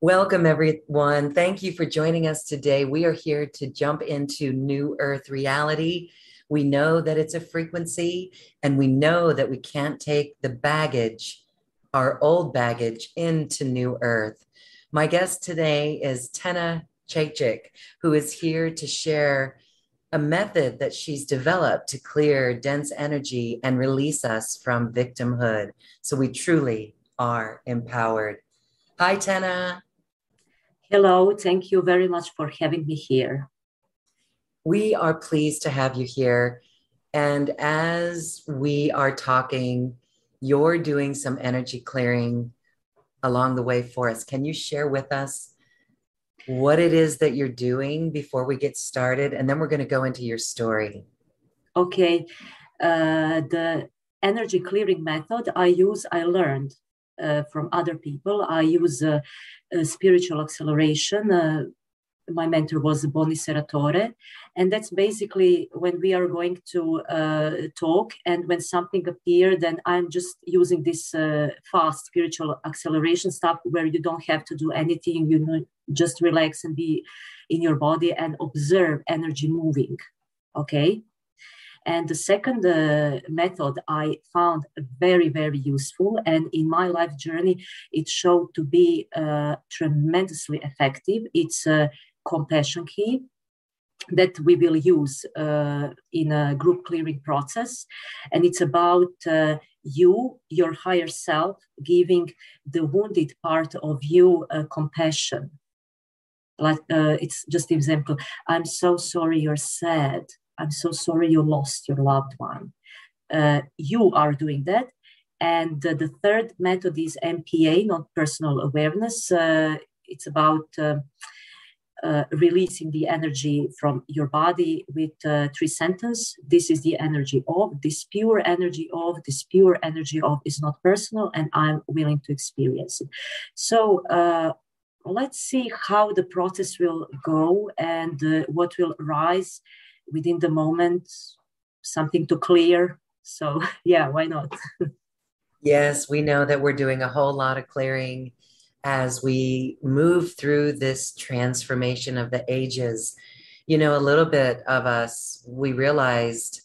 Welcome, everyone. Thank you for joining us today. We are here to jump into New Earth reality. We know that it's a frequency, and we know that we can't take the baggage, our old baggage, into New Earth. My guest today is Tena Chachik, who is here to share a method that she's developed to clear dense energy and release us from victimhood. So we truly are empowered. Hi, Tena. Hello, thank you very much for having me here. We are pleased to have you here. And as we are talking, you're doing some energy clearing along the way for us. Can you share with us what it is that you're doing before we get started? And then we're going to go into your story. Okay. Uh, the energy clearing method I use, I learned uh, from other people. I use uh, spiritual acceleration. Uh, my mentor was Boni Seratore. And that's basically when we are going to uh, talk and when something appears, then I'm just using this fast spiritual acceleration stuff where you don't have to do anything, you know, just relax and be in your body and observe energy moving. Okay. And the second uh, method I found very, very useful. And in my life journey, it showed to be uh, tremendously effective. It's a compassion key that we will use uh, in a group clearing process. And it's about uh, you, your higher self, giving the wounded part of you compassion. Like uh, it's just an example. I'm so sorry you're sad. I'm so sorry you lost your loved one. Uh, you are doing that. And uh, the third method is NPA, not personal awareness. Uh, it's about um, uh, releasing the energy from your body with uh, three sentences. This is the energy of, this pure energy of, this pure energy of is not personal, and I'm willing to experience it. So, uh, let's see how the process will go and what will rise within the moment something to clear. So yeah why not? Yes we know that we're doing a whole lot of clearing as we move through this transformation of the ages. You know a little bit of us we realized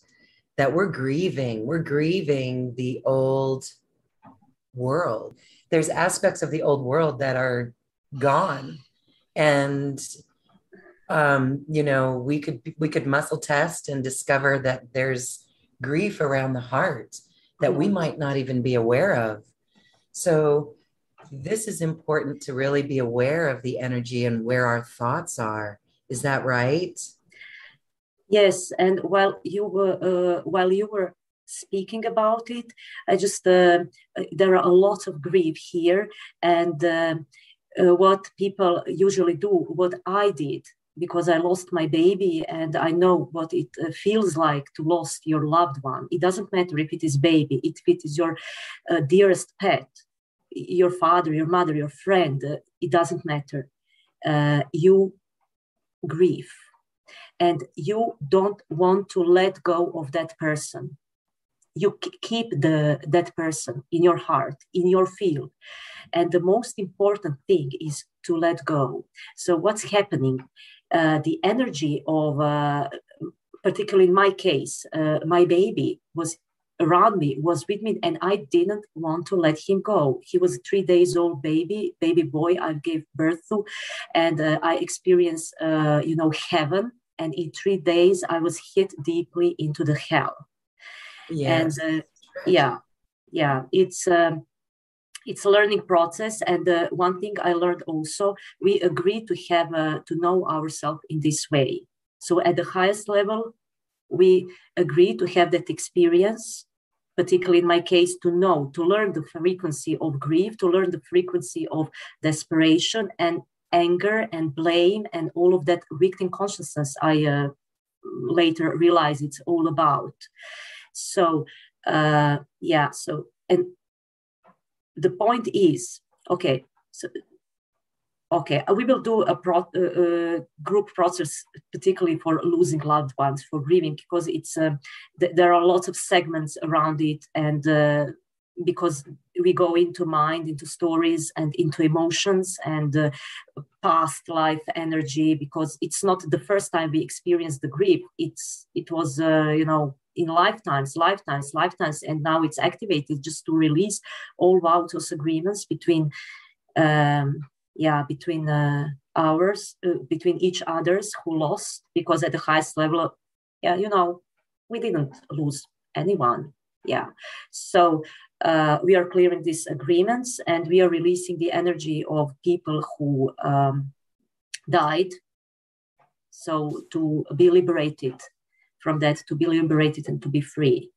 that we're grieving. We're grieving the old world. There's aspects of the old world that are gone. And um, you know, we could we could muscle test and discover that there's grief around the heart that we mm-hmm. might not even be aware of. So this is important to really be aware of the energy and where our thoughts are. Is that right? Yes, and while you were uh, while you were speaking about it, I just uh, there are a lot of grief here, and uh, uh what people usually do, what I did because I lost my baby and I know what it uh, feels like to lose your loved one. It doesn't matter if it is baby, if it is your uh, dearest pet, your father, your mother, your friend, uh, it doesn't matter. Uh, you grieve and you don't want to let go of that person. You keep the that person in your heart, in your field. And the most important thing is to let go. So what's happening? Uh, the energy of, uh, particularly in my case, uh, my baby was around me, was with me, and I didn't want to let him go. He was a three days old baby, baby boy I gave birth to, and uh, I experienced, uh, you know, heaven. And in three days, I was hit deeply into the hell. Yes. And yeah, yeah, it's. Um, it's a learning process and uh, one thing i learned also we agree to have uh, to know ourselves in this way so at the highest level we agree to have that experience particularly in my case, to know, to learn the frequency of grief, to learn the frequency of desperation and anger and blame and all of that victim consciousness. I uh, later realized it's all about. So, uh, yeah, so, and the point is okay, so okay we will do a pro, uh, uh, group process particularly for losing loved ones for grieving because it's uh, th- there are lots of segments around it and uh, because we go into mind into stories and into emotions and uh, past life energy because it's not the first time we experience the grief. It's it was uh, you know in lifetimes lifetimes lifetimes and now it's activated just to release all those agreements between um, yeah between uh, ours uh, between each others who lost because at the highest level yeah you know we didn't lose anyone yeah. So uh, we are clearing these agreements and we are releasing the energy of people who um, died. So to be liberated from that to be liberated and to be free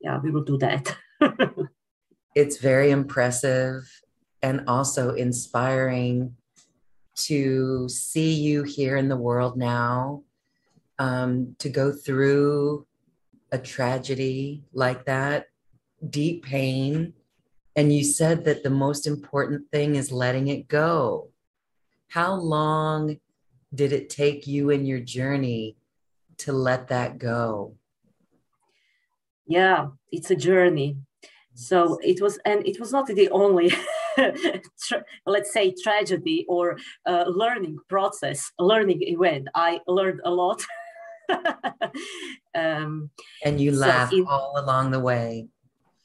yeah we will do that it's very impressive and also inspiring to see you here in the world now, um, to go through a tragedy like that, deep pain. And you said that the most important thing is letting it go. How long did it take you in your journey to let that go? Yeah, it's a journey. So it was, and it was not the only tra- let's say tragedy or uh, learning process learning event. I learned a lot. Um, and you so laughed in, all along the way.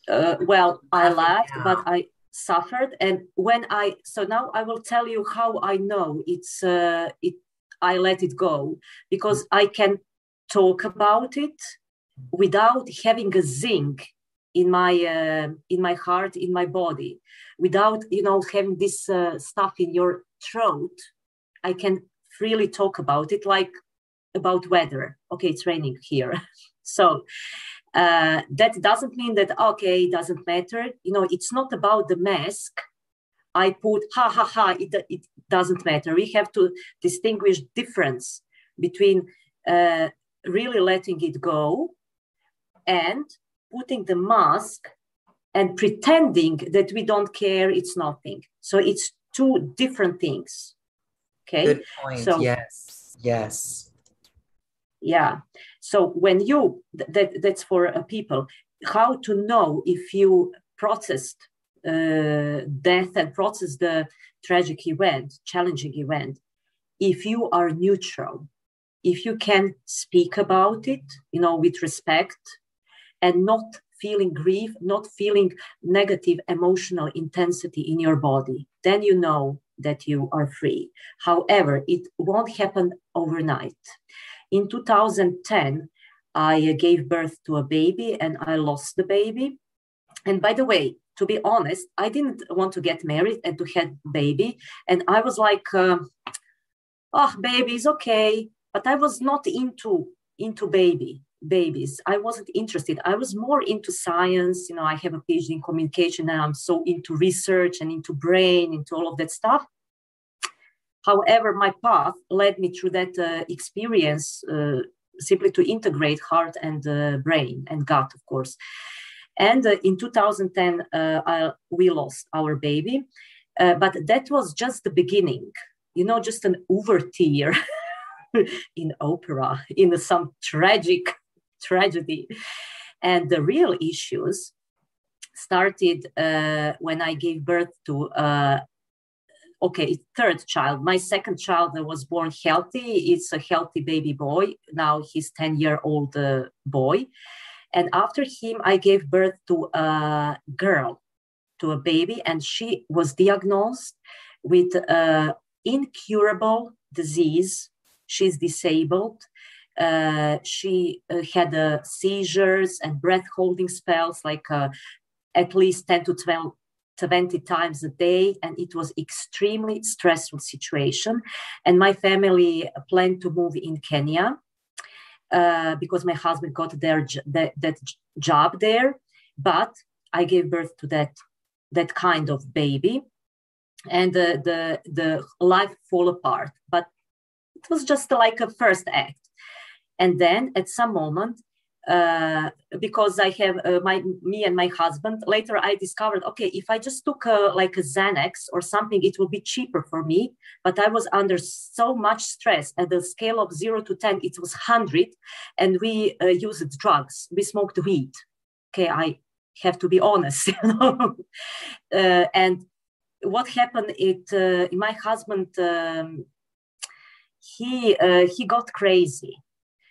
Uh, well i laughed but i suffered. And when i so now i will tell you how i know it's uh, it i let it go because i can talk about it without having a zing in my uh, in my heart in my body. Without you know having this uh, stuff in your throat i can freely talk about it like about weather. Okay it's raining here. So uh, that doesn't mean that okay it doesn't matter. You know it's not about the mask. I put ha ha ha it, it doesn't matter. We have to distinguish difference between uh, really letting it go and putting the mask and pretending that we don't care, it's nothing. So it's two different things. Okay. Good point. So, yes. Yes. Yeah. So when you that that's for uh, people how to know if you processed uh, death and process the tragic event, challenging event, if you are neutral, if you can speak about it, you know, with respect, and not feeling grief, not feeling negative emotional intensity in your body, then you know that you are free. However, it won't happen overnight. In 2010, I gave birth to a baby and I lost the baby. And by the way, to be honest, I didn't want to get married and to have baby. And I was like, uh, oh, baby is okay. But I was not into into baby babies. I wasn't interested. I was more into science. You know, I have a PhD in communication and I'm so into research and into brain, into all of that stuff. However, my path led me through that uh, experience uh, simply to integrate heart and uh, brain and gut, of course. And uh, in 2010, uh, I, we lost our baby. Uh, but that was just the beginning, you know, just an overture in opera, in some tragic tragedy. And the real issues started uh, when I gave birth to uh, okay third child. My second child was born healthy. It's a healthy baby boy. Now he's 10 year old uh, boy. And after him i gave birth to a girl to a baby and she was diagnosed with uh, incurable disease she's disabled uh, she uh, had uh, seizures and breath holding spells like uh, at least 10 to 12 20 times a day and it was extremely stressful situation and my family planned to move in kenya uh, because my husband got their that, that job there but I gave birth to that that kind of baby, and the the the life fall apart. But it was just like a first act, and then at some moment uh, because I have uh, my me and my husband. Later, I discovered okay, if I just took a, like a Xanax or something, it will be cheaper for me. But I was under so much stress. At the scale of zero to ten, it was hundred, and we uh, used drugs. We smoked weed. Okay, I have to be honest, you know. Uh, and what happened? It uh, my husband. Um, he uh, he got crazy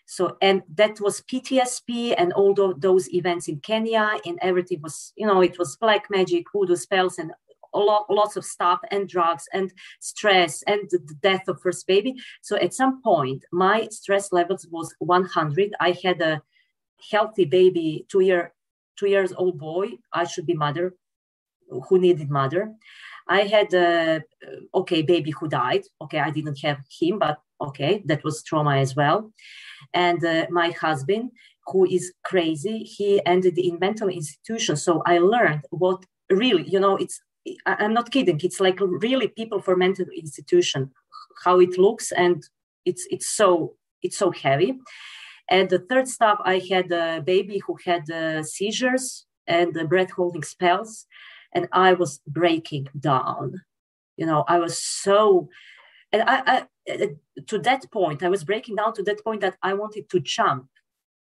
so, and that was PTSD and all those events in Kenya, and everything was, you know, it was black magic, voodoo spells, and a lot, lots of stuff, and drugs, and stress, and the death of first baby. So, at some point, my stress levels was 100. I had a healthy baby, two year, two years old boy. I should be mother, who needed mother. I had a okay baby who died. Okay, I didn't have him, but okay, that was trauma as well. And uh, my husband who is crazy he ended in mental institution. So i learned what really you know it's i'm not kidding. It's like really people for mental institution how it looks and it's it's so it's so heavy. And the third stuff i had a baby who had uh, seizures and uh, breath holding spells and i was breaking down. You know i was so and I, I, to that point, I was breaking down to that point that I wanted to jump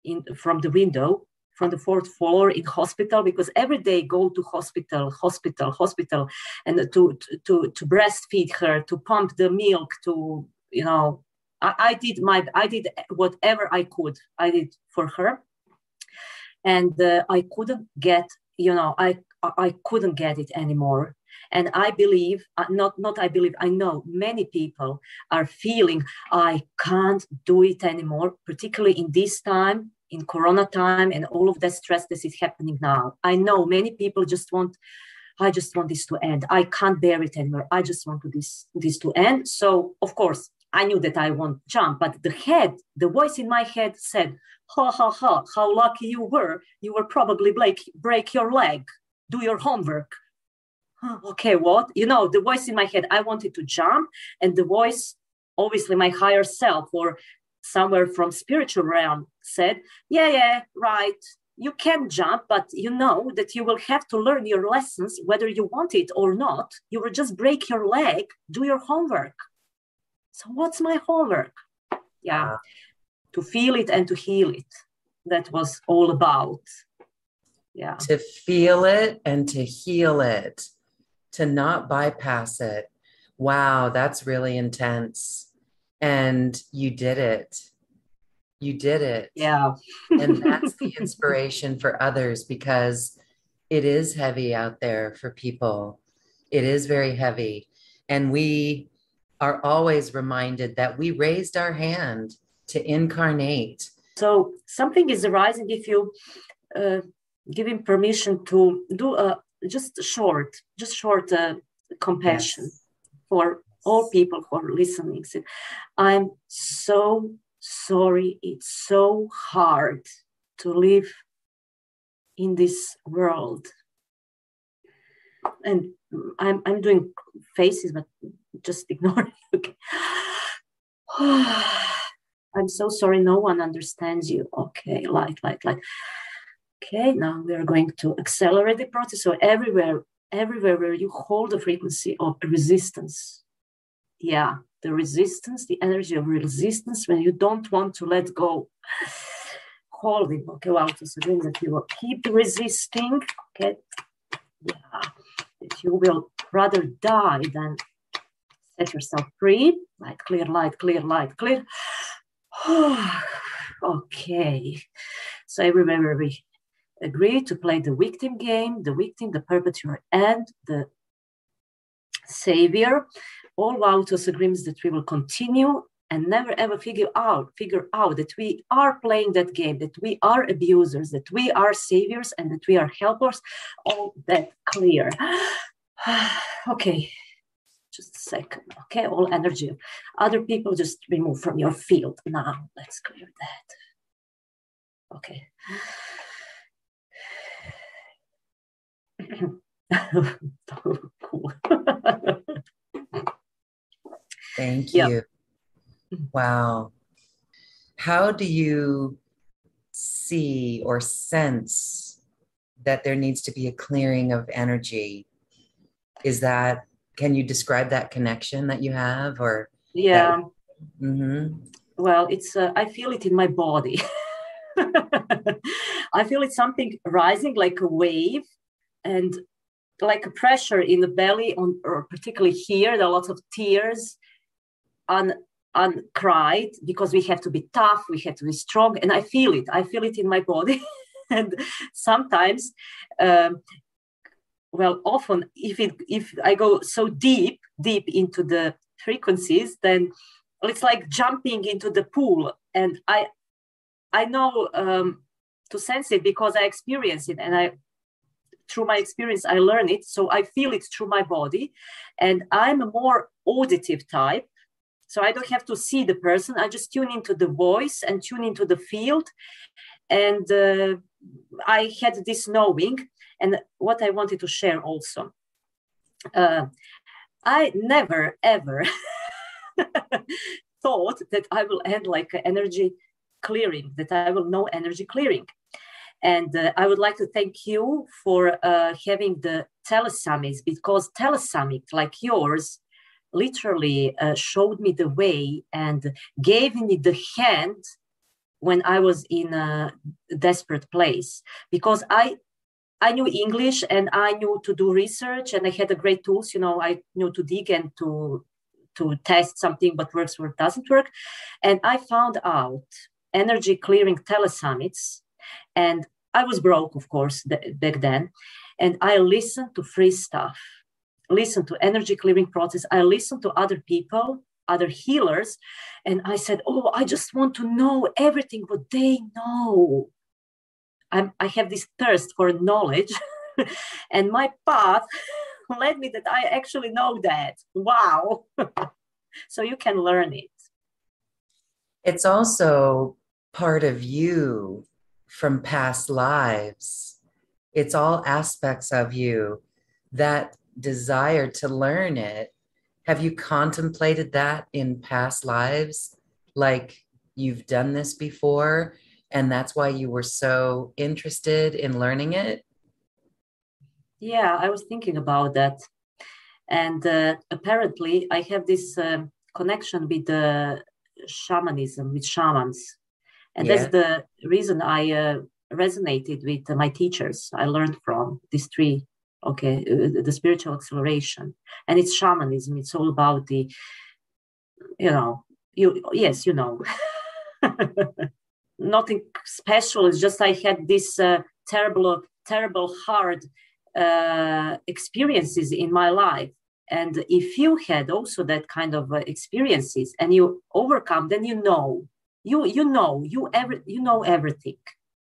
in from the window from the fourth floor in hospital because every day go to hospital, hospital, hospital, and to to to breastfeed her, to pump the milk, to you know, I, I did my I did whatever I could. I did for her, and uh, I couldn't get you know I I couldn't get it anymore and I believe, uh, not, not I believe, I know many people are feeling, I can't do it anymore, particularly in this time, in Corona time, and all of that stress that is happening now. I know many people just want, I just want this to end. I can't bear it anymore. I just want this, this to end. So, of course, I knew that I won't jump, but the head, the voice in my head said, ha ha ha, how lucky you were. You will probably break, break your leg. Do your homework okay, what? You know, the voice in my head, I wanted to jump, and the voice, obviously my higher self or somewhere from spiritual realm said, yeah, yeah, right. You can jump, but you know that you will have to learn your lessons whether you want it or not. You will just break your leg, do your homework. So, what's my homework? Yeah, to feel it and to heal it. That was all about. Yeah. To feel it and to heal it to not bypass it. Wow, that's really intense. And you did it. You did it. Yeah. and that's the inspiration for others because it is heavy out there for people. It is very heavy. And we are always reminded that we raised our hand to incarnate. So something is arising if you uh, give him permission to do a just short, just short uh, compassion yes. for all people who are listening. I'm so sorry. It's so hard to live in this world. And I'm, I'm doing faces, but just ignore it. Okay. I'm so sorry. No one understands you. Okay, like, like, like. Okay, now we are going to accelerate the process. So everywhere, everywhere where you hold the frequency of resistance, yeah, the resistance, the energy of resistance, when you don't want to let go, hold it. Okay, well, this means that you will keep resisting. Okay, yeah, that you will rather die than set yourself free. Light, clear, light, clear, light, clear. okay, so everywhere where we agree to play the victim game, the victim, the perpetrator, and the savior, all while to agreements that we will continue and never ever figure out figure out that we are playing that game that we are abusers that we are saviors and that we are helpers. All that clear. Okay just a second okay? All energy. Other people just remove from your field. Now let's clear that. Okay cool. Thank you. Wow. How do you see or sense that there needs to be a clearing of energy? Is that, can you describe that connection that you have or? Yeah. That, mm-hmm. Well, it's, uh, I feel it in my body. I feel it's something rising like a wave and like a pressure in the belly on or particularly here there are lots of tears and and cried because we have to be tough we have to be strong and i feel it. I feel it in my body. And sometimes um, well often if it if i go so deep deep into the frequencies then it's like jumping into the pool. And i i know um, to sense it because i experience it and i through my experience i learn it so i feel it through my body and i'm a more auditive type so I don't have to see the person. I just tune into the voice and tune into the field. And uh, I had this knowing, and what I wanted to share also. Uh, I never ever thought that I will end like energy clearing, that I will know energy clearing. And uh, I would like to thank you for uh, having the telesummits because telesummit like yours literally uh, showed me the way and gave me the hand when I was in a desperate place because I I knew English and I knew to do research and I had a great tools. You know, I knew to dig and to to test something what works or doesn't work. And I found out energy clearing telesummits and I was broke, of course, th- back then. And I listened to free stuff listen to energy clearing process i listened to other people other healers and i said oh i just want to know everything what they know. I'm, i have this thirst for knowledge and my path led me that i actually know that. Wow. So you can learn it. It's also part of you from past lives it's all aspects of you that desire to learn it. Have you contemplated that in past lives? Like you've done this before and that's why you were so interested in learning it? Yeah i was thinking about that. And uh, apparently i have this uh, connection with the shamanism with shamans and yeah. that's the reason i uh, resonated with my teachers. I learned from these three okay uh, the spiritual acceleration and it's shamanism. It's all about the you know you yes you know. Nothing special. It's just i had this uh, terrible terrible hard uh, experiences in my life. And if you had also that kind of uh, experiences and you overcome then you know you you know you ever you know everything.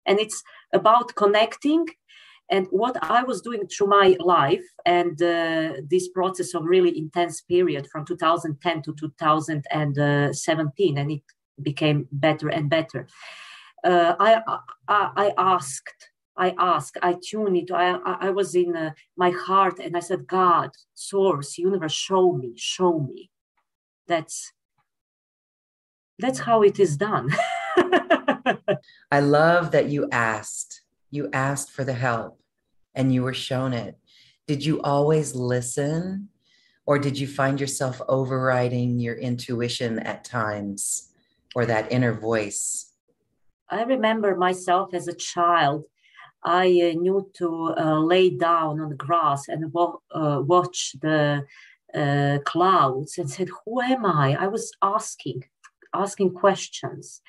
And it's about connecting. And what i was doing through my life and uh, this process of really intense period from 2010 to 2017 and it became better and better. Uh, I, I, I asked i asked i tuned it. I, I was in uh, my heart and i said god source universe show me show me. That's that's how it is done i love that you asked you asked for the help and you were shown it. Did you always listen or did you find yourself overriding your intuition at times or that inner voice? I remember myself as a child. I uh, knew to uh, lay down on the grass and wo- uh, watch the uh, clouds and said, "Who am I?" I was asking, asking questions,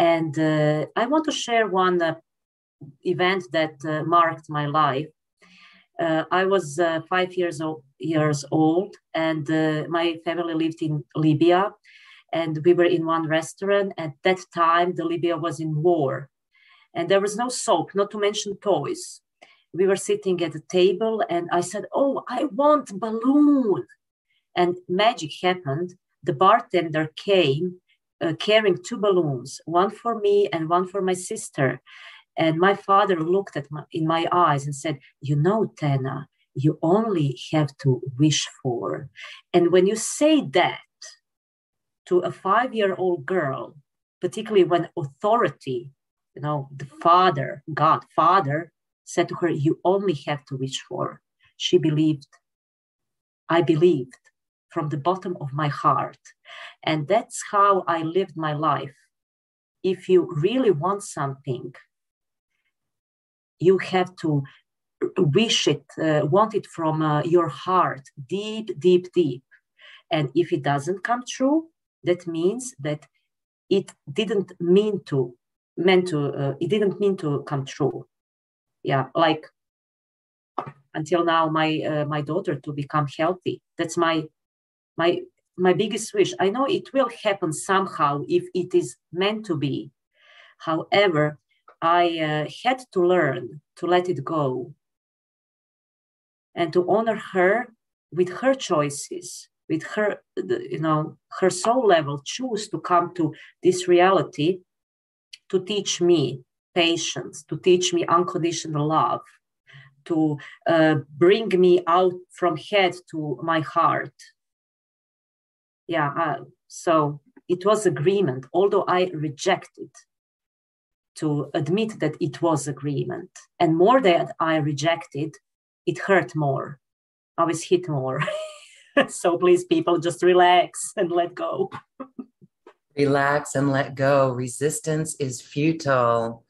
and uh, I want to share one uh, event that uh, marked my life. Uh, I was uh, five years old, years old, and my family lived in Libya, and we were in one restaurant. At that time, the Libya was in war, and there was no soap, not to mention toys. We were sitting at a table, and I said, "Oh, I want balloon," and magic happened. The bartender came uh, carrying two balloons, one for me and one for my sister. And my father looked at my, in my eyes and said, You know, Tena, you only have to wish for. And when you say that to a five year old girl, particularly when authority, you know, the father, God, father, said to her, You only have to wish for, she believed. I believed from the bottom of my heart. And that's how I lived my life. If you really want something, you have to wish it, uh, want it from uh, your heart, deep, deep, deep. And if it doesn't come true, that means that it didn't mean to, meant to, uh, it didn't mean to come true. Yeah, like until now, my uh, my daughter to become healthy. That's my my my biggest wish. I know it will happen somehow if it is meant to be. However, I uh, had to learn to let it go and to honor her with her choices, with her, you know, her soul level, choose to come to this reality to teach me patience, to teach me unconditional love, to uh, bring me out from head to my heart. Yeah, uh, so it was agreement, although I rejected to admit that it was agreement. And more that I rejected, it hurt more. I was hit more. so please, people, just relax and let go. relax and let go. Resistance is futile.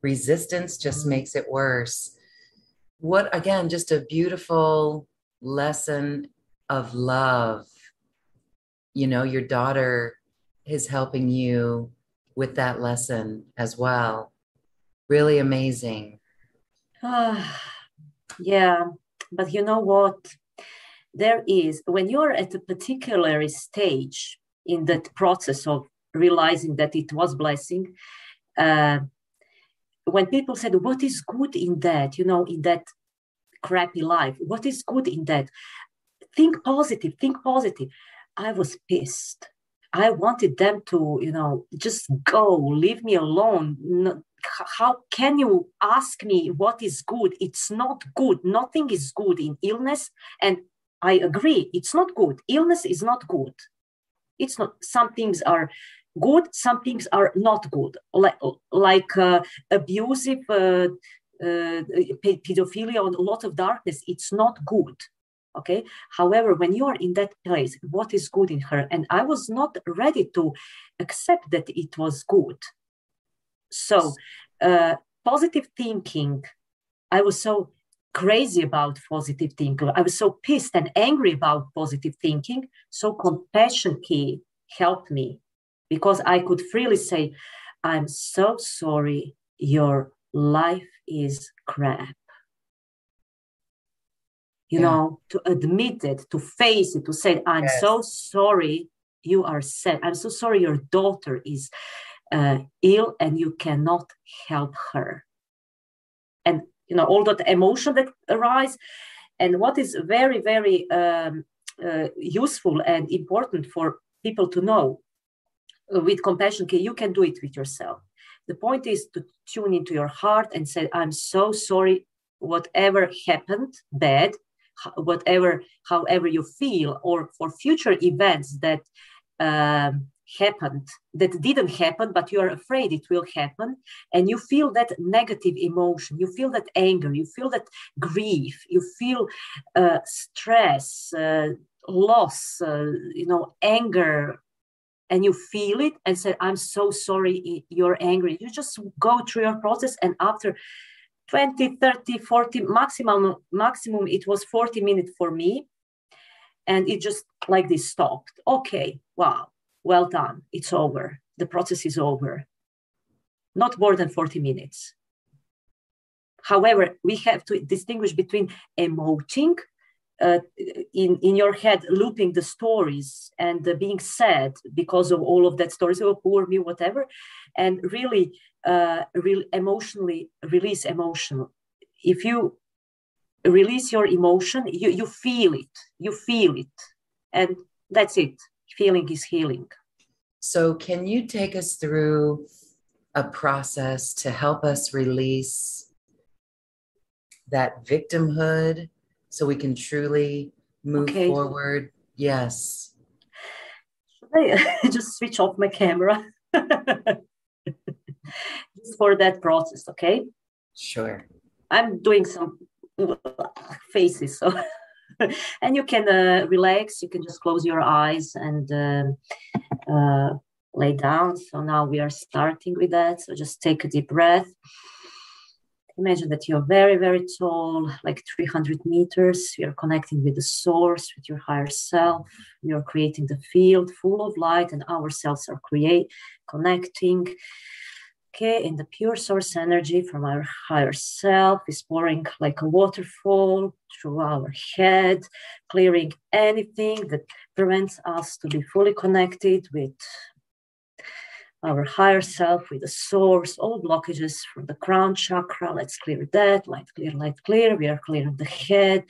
Resistance just mm-hmm. makes it worse. What, again, just a beautiful lesson of love. You know, your daughter is helping you with that lesson as well. Really amazing. Ah, yeah, but you know what? There is, when you're at a particular stage in that process of realizing that it was blessing, uh, when people said, What is good in that? You know, in that crappy life, what is good in that? Think positive, think positive. I was pissed I wanted them to, you know, just go, leave me alone. No, how can you ask me what is good? It's not good. Nothing is good in illness. And I agree, it's not good. Illness is not good. It's not, some things are good, some things are not good, like, like uh, abusive uh, uh, pedophilia or a lot of darkness. It's not good okay? However when you are in that place what is good in her? And i was not ready to accept that it was good. So uh, positive thinking i was so crazy about positive thinking. I was so pissed and angry about positive thinking. So compassion key helped me because i could freely say i'm so sorry. Your life is crap you yeah. know, to admit it, to face it, to say, I'm yes. so sorry you are sad. I'm so sorry your daughter is uh, ill and you cannot help her. And, you know, all that emotion that arise. And what is very, very um, uh, useful and important for people to know uh, with compassion, you can do it with yourself. The point is to tune into your heart and say, I'm so sorry, whatever happened bad, whatever, however you feel, or for future events that um, happened that didn't happen but you're afraid it will happen and you feel that negative emotion you feel that anger you feel that grief you feel uh, stress uh, loss uh, you know anger and you feel it and say i'm so sorry you're angry. You just go through your process and after 20 30 40 maximum maximum it was 40 minutes for me. And it just like this stopped. Okay wow well done. It's over. The process is over. Not more than 40 minutes. However we have to distinguish between emoting uh, in in your head looping the stories and uh, being sad because of all of that stories oh poor me whatever and really uh, re- emotionally release emotion if you release your emotion you, you feel it you feel it and that's it feeling is healing so can you take us through a process to help us release that victimhood so we can truly move okay. forward. Yes. Should I just switch off my camera? just for that process, okay? Sure. I'm doing some faces, so and you can uh, relax. You can just close your eyes and uh, uh, lay down. So now we are starting with that. So just take a deep breath. Imagine that you're very, very tall, like 300 meters. You're connecting with the source, with your higher self. You're creating the field full of light, and our cells are create connecting. Okay, and the pure source energy from our higher self is pouring like a waterfall through our head, clearing anything that prevents us to be fully connected with our higher self with the source, all blockages from the crown chakra. Let's clear that. Light clear, light clear. We are clearing the head,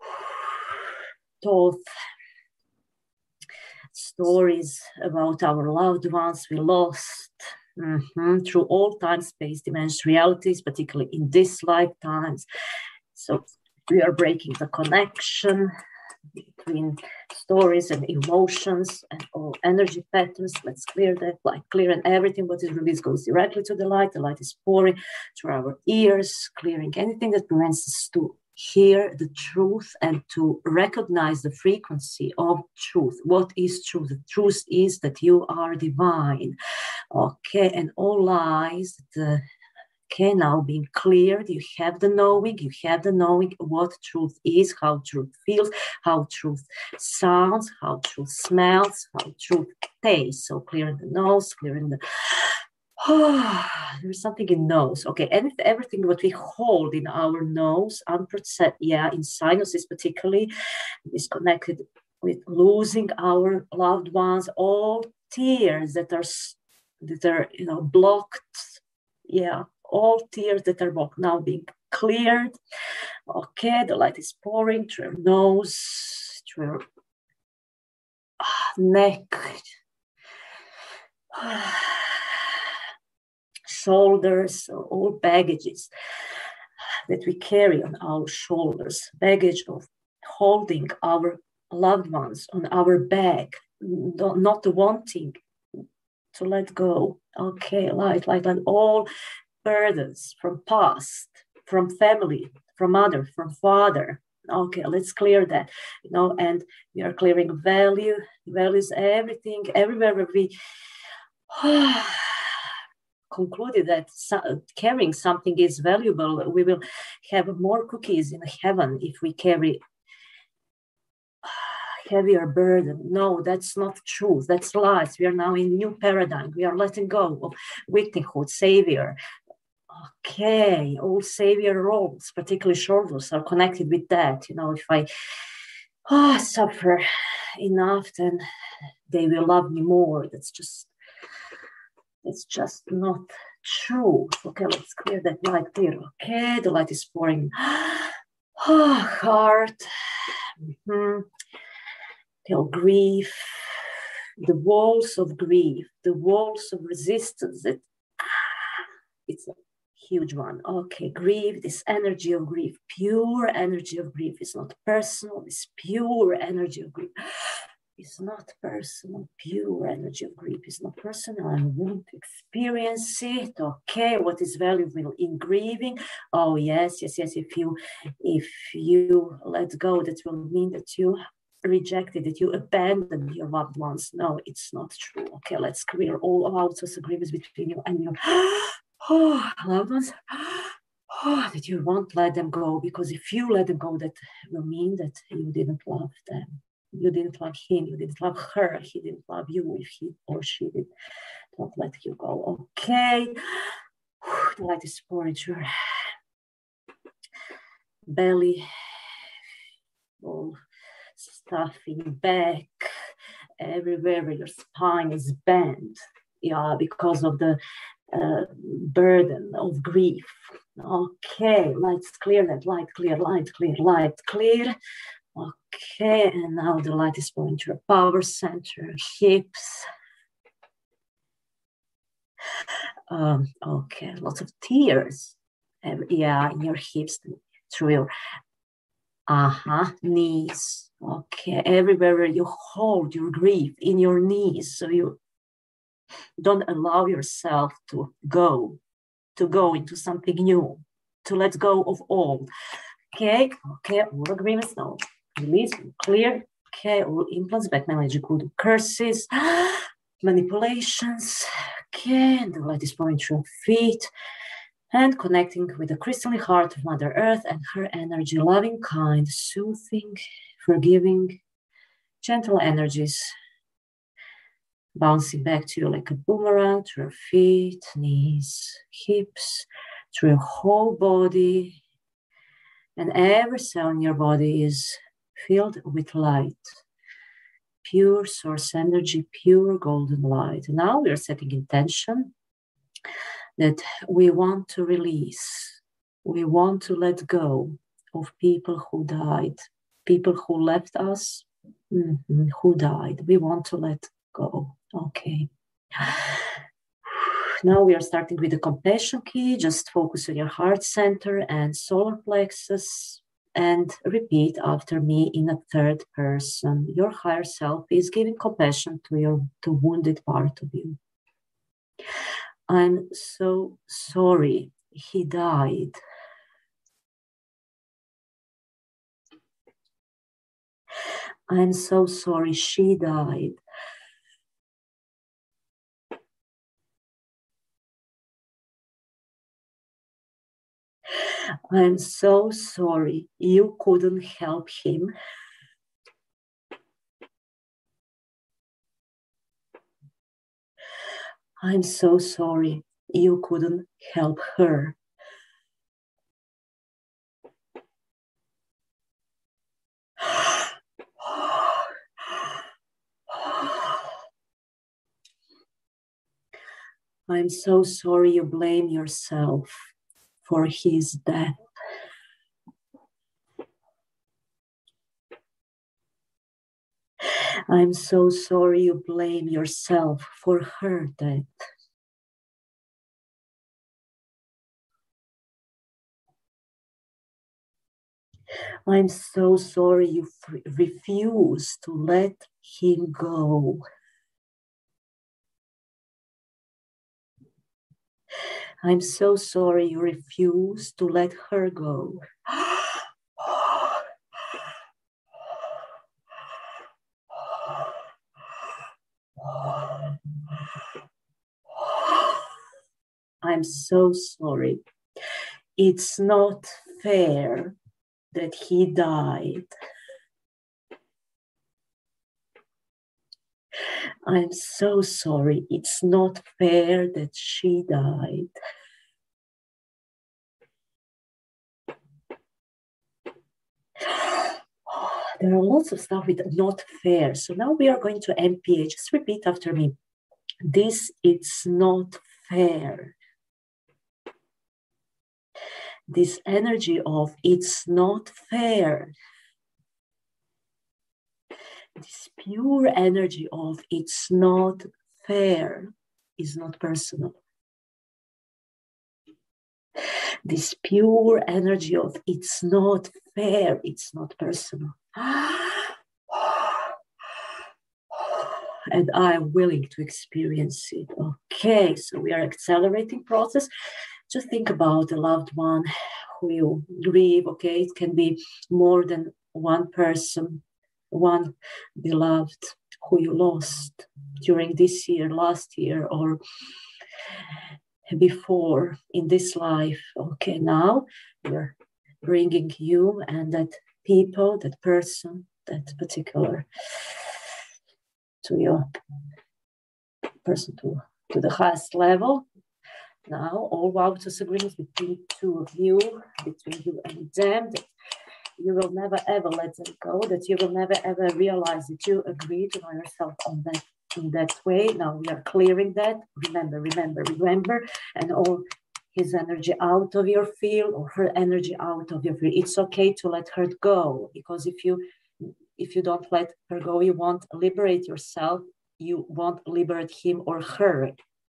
thought, stories about our loved ones we lost. Mm-hmm. Through all time, space, dimension, realities, particularly in this lifetimes. So we are breaking the connection between stories and emotions and all energy patterns. Let's clear that, like clear and everything what is released goes directly to the light. The light is pouring through our ears, clearing anything that prevents us to hear the truth and to recognize the frequency of truth. What is truth? The truth is that you are divine. Okay, and all lies, the okay uh, now being cleared you have the knowing you have the knowing what truth is how truth feels how truth sounds how truth smells how truth tastes so clearing the nose clearing the oh, there's something in nose okay and everything what we hold in our nose unprocessed yeah in sinuses particularly is connected with losing our loved ones all tears that are that are you know blocked yeah all tears that are now being cleared. Okay, the light is pouring through your nose, through your neck, shoulders, all baggages that we carry on our shoulders, baggage of holding our loved ones on our back, not wanting to let go. Okay, light, light, light, all burdens from past, from family, from mother, from father. Okay, let's clear that. You know, and we are clearing value, values, everything, everywhere where we concluded that carrying something is valuable, we will have more cookies in heaven if we carry heavier burden. No, that's not true. That's lies. We are now in new paradigm. We are letting go of victimhood, savior, okay, all savior roles, particularly shoulders, are connected with that. You know, if I oh, suffer enough, then they will love me more. That's just it's just not true. Okay, let's clear that light clear. Okay, the light is pouring. Oh, heart. Mm-hmm. Till grief, the walls of grief, the walls of resistance that it's a huge one. Okay, grief, this energy of grief, pure energy of grief is not personal, it's pure energy of grief. It's not personal, pure energy of grief is not personal. I want to experience it. Okay, what is valuable in grieving? Oh yes, yes, yes. If you if you let go, that will mean that you rejected that you abandoned your loved ones. No, it's not true. Okay, let's clear all out of agreements between you and your oh, loved ones, oh, that you won't let them go because if you let them go, that will mean that you didn't love them. You didn't love him, you didn't love her, he didn't love you if he or she did not let you go. Okay, the light is pouring your belly, all stuffing back, everywhere where your spine is bent yeah because of the uh, burden of grief. Okay, lights clear, that light clear, light clear, light clear. Okay, and now the light is going to your power center, hips. Um, okay, lots of tears. yeah, in your hips, through your Uh-huh. Knees. Okay. Everywhere you hold your grief in your knees. So you don't allow yourself to go, to go into something new, to let go of all. Okay. Okay. All agreements now. Release, clear. Implants, back magical curses, manipulations. Okay. And the is pouring through feet and connecting with the crystalline heart of Mother Earth and her energy, loving, kind, soothing, forgiving, gentle energies bouncing back to you like a boomerang through your feet, knees, hips, through your whole body. And every cell in your body is filled with light, pure source energy, pure golden light. Now we are setting intention that we want to release, we want to let go of people who died, people who left us, mm-hmm, who died. We want to let go. Okay. Now we are starting with the compassion key. Just focus on your heart center and solar plexus and repeat after me in a third person. Your higher self is giving compassion to your to wounded part of you. I'm so sorry he died. I'm so sorry she died. I'm so sorry you couldn't help him. I'm so sorry you couldn't help her. I'm so sorry you blame yourself for his death. I'm so sorry you blame yourself for her death. I'm so sorry you f- refuse to let him go. I'm so sorry you refuse to let her go. I'm so sorry. It's not fair that he died. I'm so sorry. It's not fair that she died. There are lots of stuff with not fair. So now we are going to NPA. Just repeat after me. This it's not fair. This energy of it's not fair this pure energy of it's not fair is not personal. This pure energy of it's not fair, it's not personal. and I'm willing to experience it. Okay, so we are accelerating process. Just think about a loved one who you grieve. Okay, it can be more than one person one beloved who you lost during this year, last year, or before in this life. Okay, now we're bringing you and that people, that person, that particular to your person to, to the highest level. Now, all vouchers agreements between two of you, between you and them, that you will never ever let them go, that you will never ever realize that you agree to know yourself on that in that way. Now we are clearing that. Remember, remember, remember, and all his energy out of your field or her energy out of your field. It's okay to let her go because if you if you don't let her go, you won't liberate yourself. You won't liberate him or her.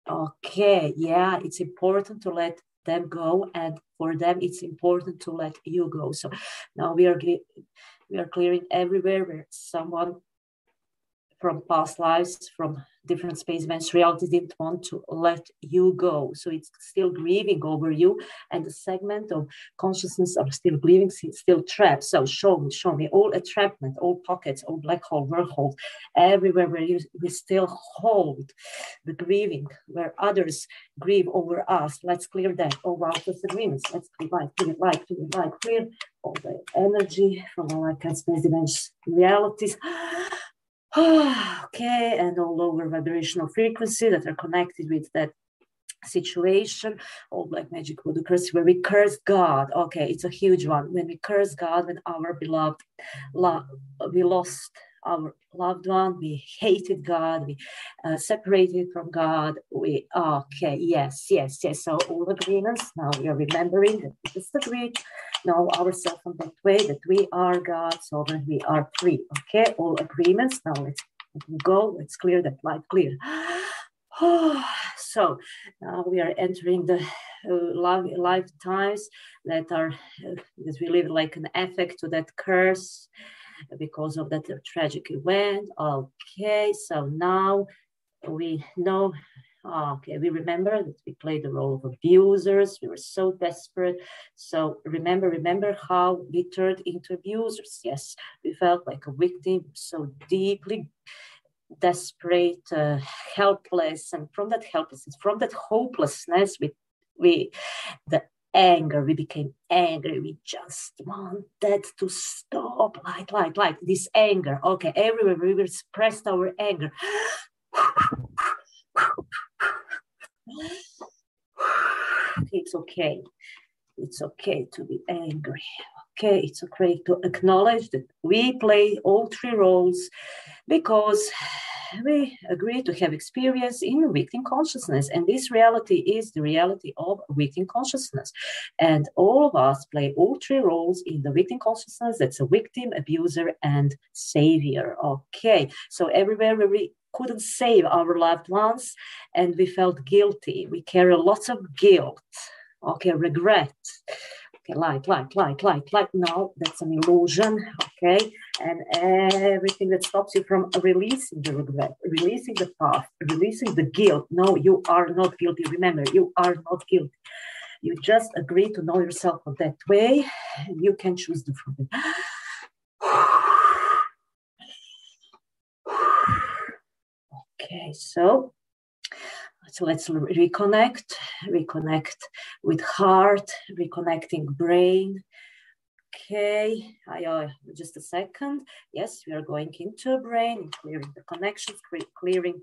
Okay, yeah, it's important to let them go and for them it's important to let you go. So now we are we are clearing everywhere where someone from past lives, from different space events, reality didn't want to let you go. So it's still grieving over you, and the segment of consciousness are still grieving, still trapped. So show me, show me all entrapment, all pockets, all black hole, wormhole, everywhere where you we still hold the grieving, where others grieve over us. Let's clear that. All our disagreements. Let's light, clear light, clear light, clear all the energy from our space events realities. okay, and all lower vibrational frequency that are connected with that situation. All black magic voodoo curse where we curse God. Okay, it's a huge one. When we curse God, when our beloved, lo- we lost our loved one, we hated God, we uh, separated from God. We okay, yes, yes, yes. So all agreements. Now we are remembering that we just agreed know ourselves in that way that we are God, so that we are free. Okay, all agreements. Now let's go. Let's clear that light clear. so now we are entering the uh, lifetimes that are uh, that we live like an effect to that curse because of that tragic event. Okay, so now we know okay, we remember that we played the role of abusers. We were so desperate. So remember, remember how we turned into abusers. Yes, we felt like a victim, so deeply desperate, uh, helpless, and from that helplessness, from that hopelessness, we we the anger. We became angry. We just wanted to stop. Like like like this anger. Okay everywhere we expressed our anger. It's okay. It's okay to be angry. Okay, it's okay to acknowledge that we play all three roles because we agree to have experience in victim consciousness. And this reality is the reality of victim consciousness. And all of us play all three roles in the victim consciousness that's a victim, abuser, and savior. Okay, so everywhere we couldn't save our loved ones and we felt guilty. We carry lots of guilt, okay, regret. Okay, like, like, like, like, like. No, that's an illusion, okay? And everything that stops you from releasing the regret, releasing the past, releasing the guilt. No, you are not guilty. Remember, you are not guilty. You just agree to know yourself that way. And you can choose the freedom. Okay, so so let's reconnect, reconnect with heart, reconnecting brain. Okay, I, uh, just a second. Yes, we are going into brain, clearing the connections, clearing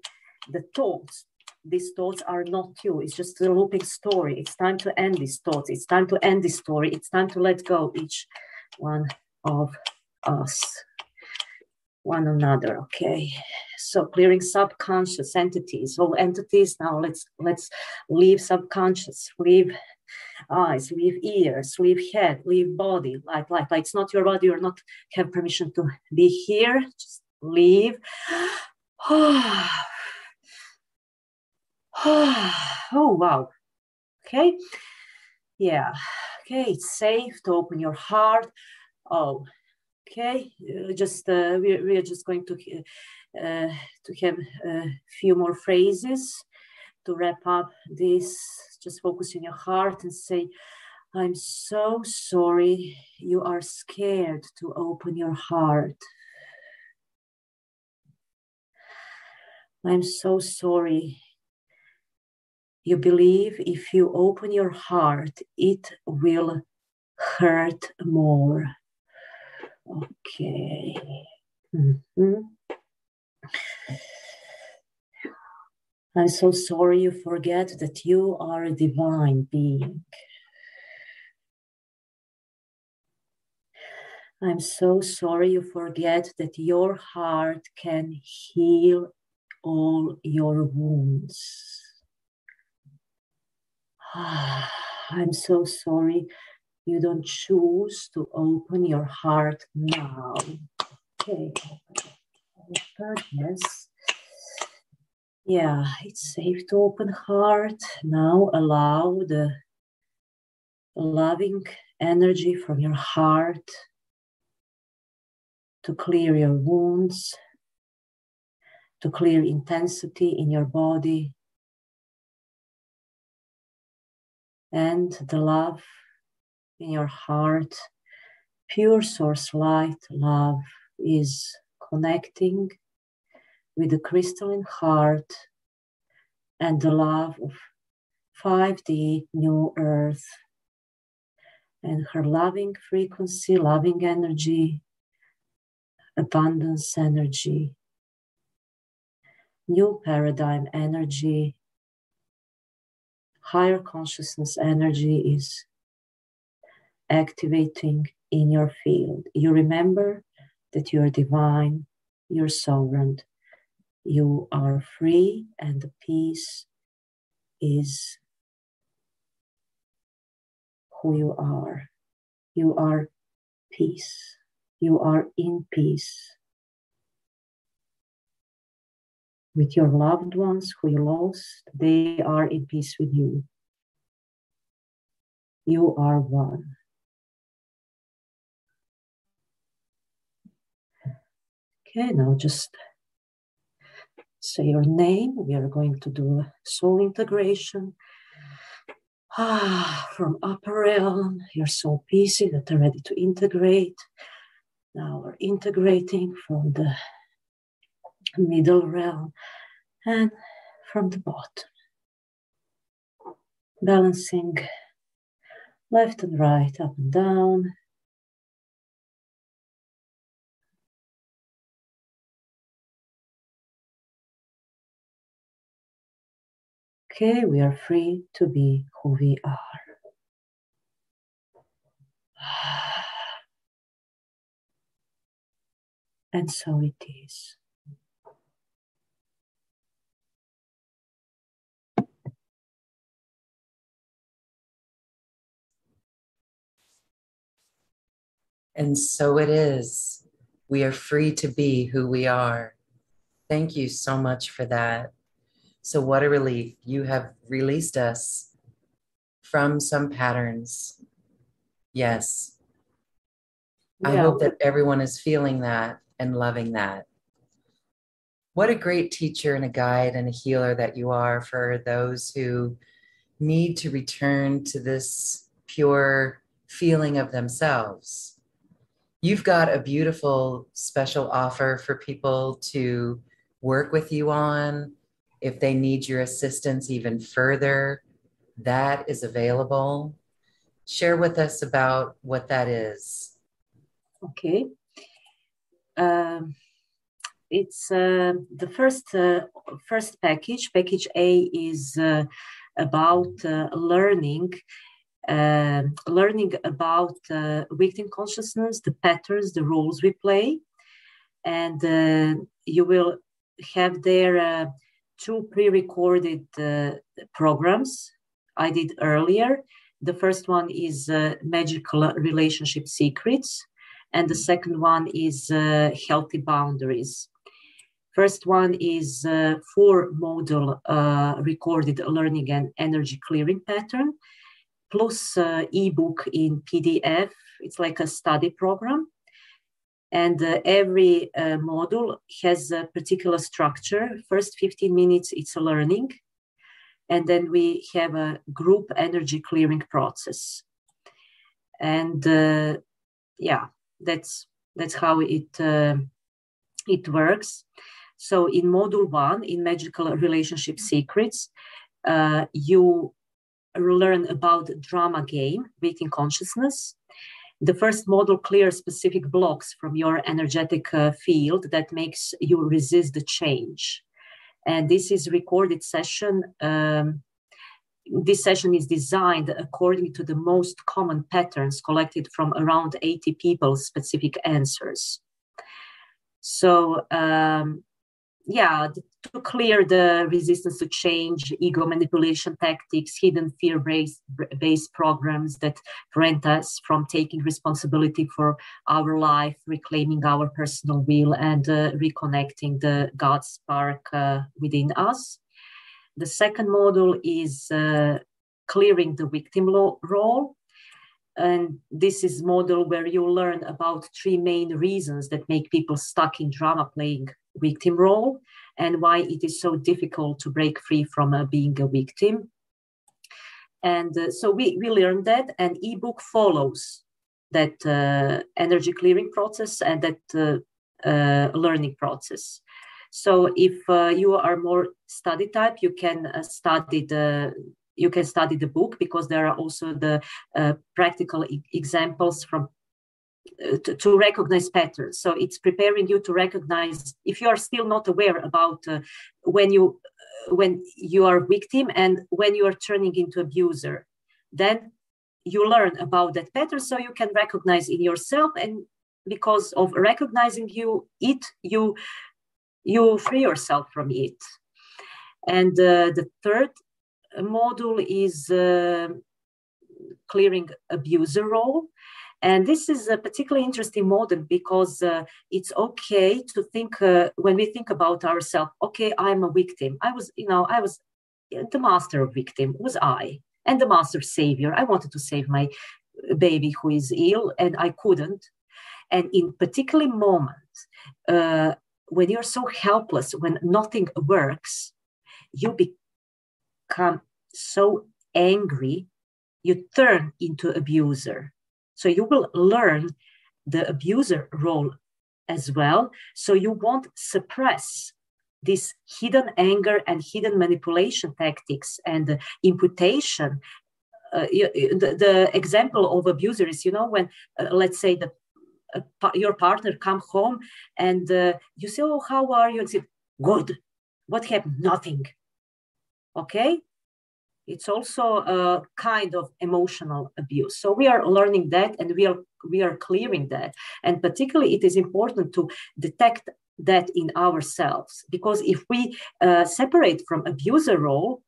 the thoughts. These thoughts are not you. It's just a looping story. It's time to end these thoughts. It's time to end this story. It's time to let go each one of us one another okay? So clearing subconscious entities all entities. Now let's let's leave subconscious leave eyes leave ears leave head leave body. Like like like it's not your body you're not have permission to be here. Just leave. Oh wow. Okay? Yeah. Okay it's safe to open your heart. Oh Okay, uh, just uh, we, we are just going to uh, to have a few more phrases to wrap up this. Just focus in your heart and say, "I'm so sorry. You are scared to open your heart." I'm so sorry. You believe if you open your heart, it will hurt more. Okay. Mm-hmm. I'm so sorry you forget that you are a divine being. I'm so sorry you forget that your heart can heal all your wounds. I'm so sorry you don't choose to open your heart now. Okay, yes. Yeah, it's safe to open heart. Now allow the loving energy from your heart to clear your wounds, to clear intensity in your body, and the love in your heart, pure source light love is connecting with the crystalline heart and the love of 5D new earth. And her loving frequency, loving energy, abundance energy, new paradigm energy, higher consciousness energy is activating in your field. You remember that you are divine, you're sovereign, you are free, and the peace is who you are. You are peace. You are in peace with your loved ones who you lost. They are in peace with you. You are one. Okay, now just say your name. We are going to do soul integration. Ah, from upper realm, you're so busy that are ready to integrate. Now we're integrating from the middle realm and from the bottom. Balancing left and right, up and down. Okay, we are free to be who we are. And so it is. And so it is. We are free to be who we are. Thank you so much for that. So, what a relief. You have released us from some patterns. Yes. Yeah. I hope that everyone is feeling that and loving that. What a great teacher and a guide and a healer that you are for those who need to return to this pure feeling of themselves. You've got a beautiful special offer for people to work with you on if they need your assistance even further, that is available. Share with us about what that is. Okay. Um, it's uh, the first uh, first package. Package A is uh, about uh, learning, um, learning about uh, victim consciousness, the patterns, the roles we play, and uh, you will have there two pre-recorded uh, programs I did earlier. The first one is uh, Magical Relationship Secrets, and the second one is uh, Healthy Boundaries. First one is uh, four modal uh, recorded learning and energy clearing pattern, plus uh, ebook in PDF. It's like a study program and uh, every uh, module has a particular structure. First 15 minutes it's a learning and then we have a group energy clearing process. And uh, yeah that's that's how it uh, it works. So in module one in magical relationship secrets uh, you learn about drama game victim consciousness the first model clears specific blocks from your energetic uh, field that makes you resist the change. And this is recorded session um, this session is designed according to the most common patterns collected from around 80 people's specific answers. So um, yeah, to clear the resistance to change, ego manipulation tactics, hidden fear based, based programs that prevent us from taking responsibility for our life, reclaiming our personal will, and uh, reconnecting the God spark uh, within us. The second model is uh, clearing the victim role. And this is model where you learn about three main reasons that make people stuck in drama playing victim role and why it is so difficult to break free from uh, being a victim. And uh, so we, we learned that and ebook follows that uh, energy clearing process and that uh, uh, learning process. So if uh, you are more study type you can study the you can study the book because there are also the uh, practical e- examples from uh, to, to, recognize patterns. So it's preparing you to recognize if you are still not aware about uh, when you uh, when you are victim and when you are turning into abuser then you learn about that pattern so you can recognize in yourself and because of recognizing you it you you free yourself from it. And uh, the third module is uh, clearing abuser role. And this is a particularly interesting model because uh, it's okay to think uh, when we think about ourselves, okay, I'm a victim. I was, you know, I was the master victim was I and the master savior. I wanted to save my baby who is ill and I couldn't. And in particular moments, uh, when you're so helpless, when nothing works, you be, become so angry, you turn into abuser. So you will learn the abuser role as well. So you won't suppress this hidden anger and hidden manipulation tactics and imputation. Uh, the, the, example of abuser is, you know, when uh, let's say the uh, your partner come home and uh, you say, "Oh, how are you?" and say, "Good." What happened? Nothing okay? It's also a kind of emotional abuse. So we are learning that and we are we are clearing that. And particularly it is important to detect that in ourselves because if we uh, separate from abuser role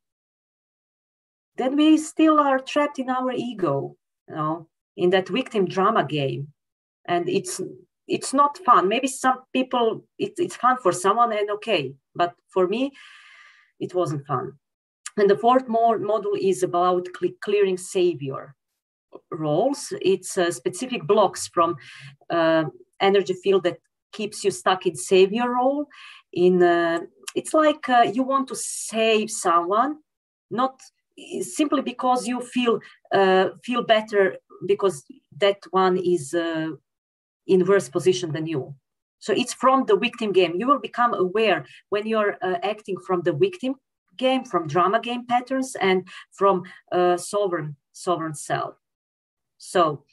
then we still are trapped in our ego you know in that victim drama game. And it's it's not fun. Maybe some people it, it's fun for someone and okay. But for me it wasn't fun and the fourth module is about clearing savior roles. It's uh, specific blocks from uh, energy field that keeps you stuck in savior role. In uh, it's like uh, you want to save someone, not simply because you feel uh, feel better because that one is uh, in worse position than you. So it's from the victim game. You will become aware when you're acting from the victim game, from drama game patterns, and from uh, sovereign sovereign self. So,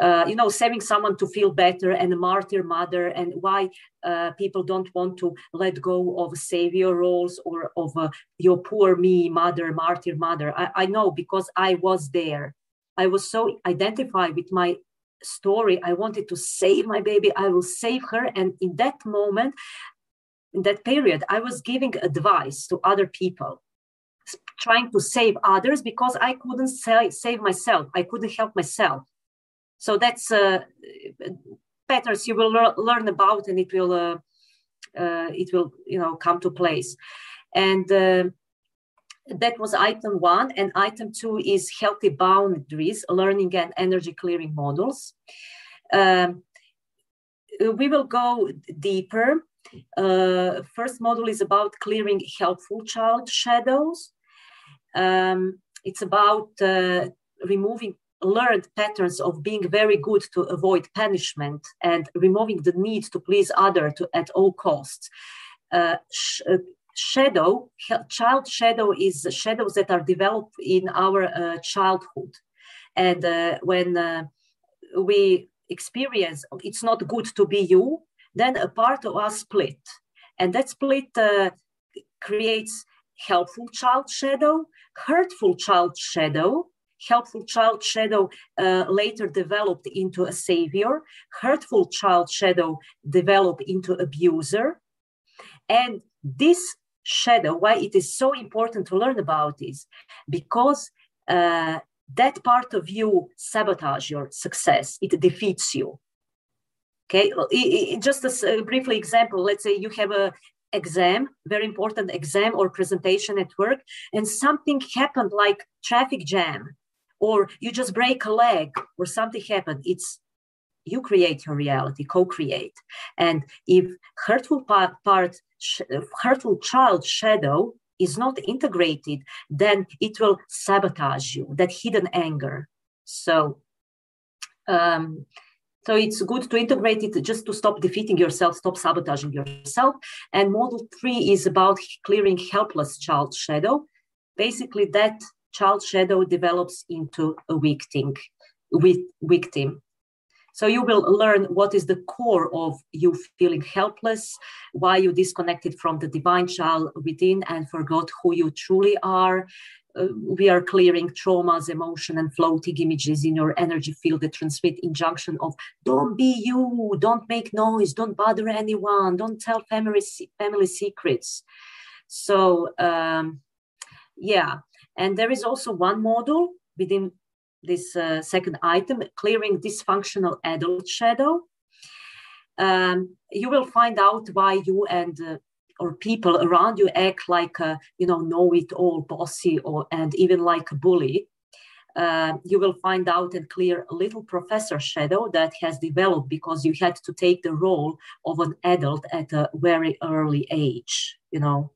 uh, you know, saving someone to feel better and a martyr mother, and why uh, people don't want to let go of savior roles or of uh, your poor me mother, martyr mother. I, I know because I was there. I was so identified with my story. I wanted to save my baby. I will save her. And in that moment, in that period, I was giving advice to other people, trying to save others because I couldn't save myself. I couldn't help myself. So that's uh, patterns you will le- learn about, and it will uh, uh, it will you know come to place. And uh, that was item one, and item two is healthy boundaries, learning and energy clearing models. Um, we will go deeper uh, first module is about clearing helpful child shadows. Um, it's about uh, removing learned patterns of being very good to avoid punishment and removing the need to please other to, at all costs. Uh, sh- uh, shadow, child shadow is shadows that are developed in our uh, childhood. And uh, when we experience it's not good to be you, then a part of us split. And that split uh, creates helpful child shadow, hurtful child shadow, helpful child shadow uh, later developed into a savior, hurtful child shadow developed into abuser. And this shadow, why it is so important to learn about is because uh, that part of you sabotage your success, it defeats you. Okay, just a briefly example, let's say you have a exam, very important exam or presentation at work, and something happened like traffic jam or you just break a leg or something happened. It's you create your reality co-create. And if hurtful part, part hurtful child shadow is not integrated then it will sabotage you that hidden anger. So um, so it's good to integrate it just to stop defeating yourself, stop sabotaging yourself. And model three is about clearing helpless child shadow. Basically, that child shadow develops into a victim. With victim. So you will learn what is the core of you feeling helpless, why you disconnected from the divine child within and forgot who you truly are, uh, we are clearing traumas, emotion, and floating images in your energy field that transmit injunction of don't be you, don't make noise, don't bother anyone, don't tell family family secrets. So um, yeah, and there is also one model within this uh, second item, clearing dysfunctional adult shadow. Um, you will find out why you and uh, or people around you act like a you know know it all bossy or and even like a bully. Uh, you will find out and clear a little professor shadow that has developed because you had to take the role of an adult at a very early age you know?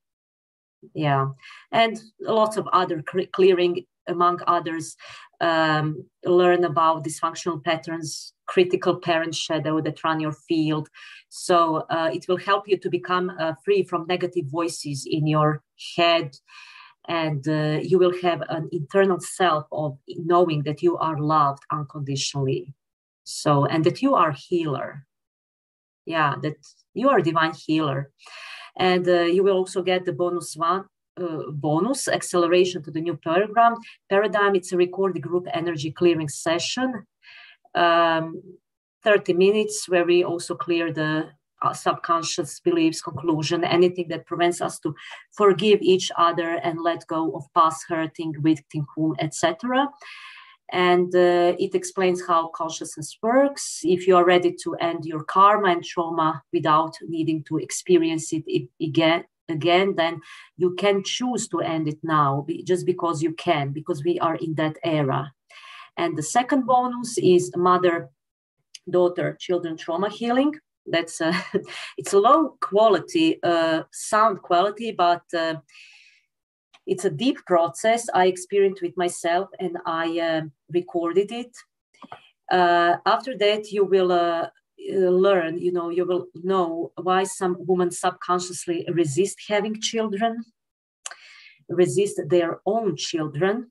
Yeah. And lots of other clearing among others um, learn about dysfunctional patterns critical parent shadow that run your field. So uh, it will help you to become uh, free from negative voices in your head. And uh, you will have an internal self of knowing that you are loved unconditionally. So and that you are healer. Yeah that you are divine healer. And uh, you will also get the bonus one uh, bonus acceleration to the new program. Paradigm it's a recorded group energy clearing session. Um, 30 minutes where we also clear the uh, subconscious beliefs conclusion anything that prevents us to forgive each other and let go of past hurting victimhood etc and uh, it explains how consciousness works. If you are ready to end your karma and trauma without needing to experience it again again then you can choose to end it now just because you can because we are in that era. And the second bonus is mother daughter children trauma healing. That's a, it's a low quality uh, sound quality but uh, it's a deep process. I experienced with myself and i uh, recorded it. Uh, after that you will uh, uh, learn you know you will know why some women subconsciously resist having children resist their own children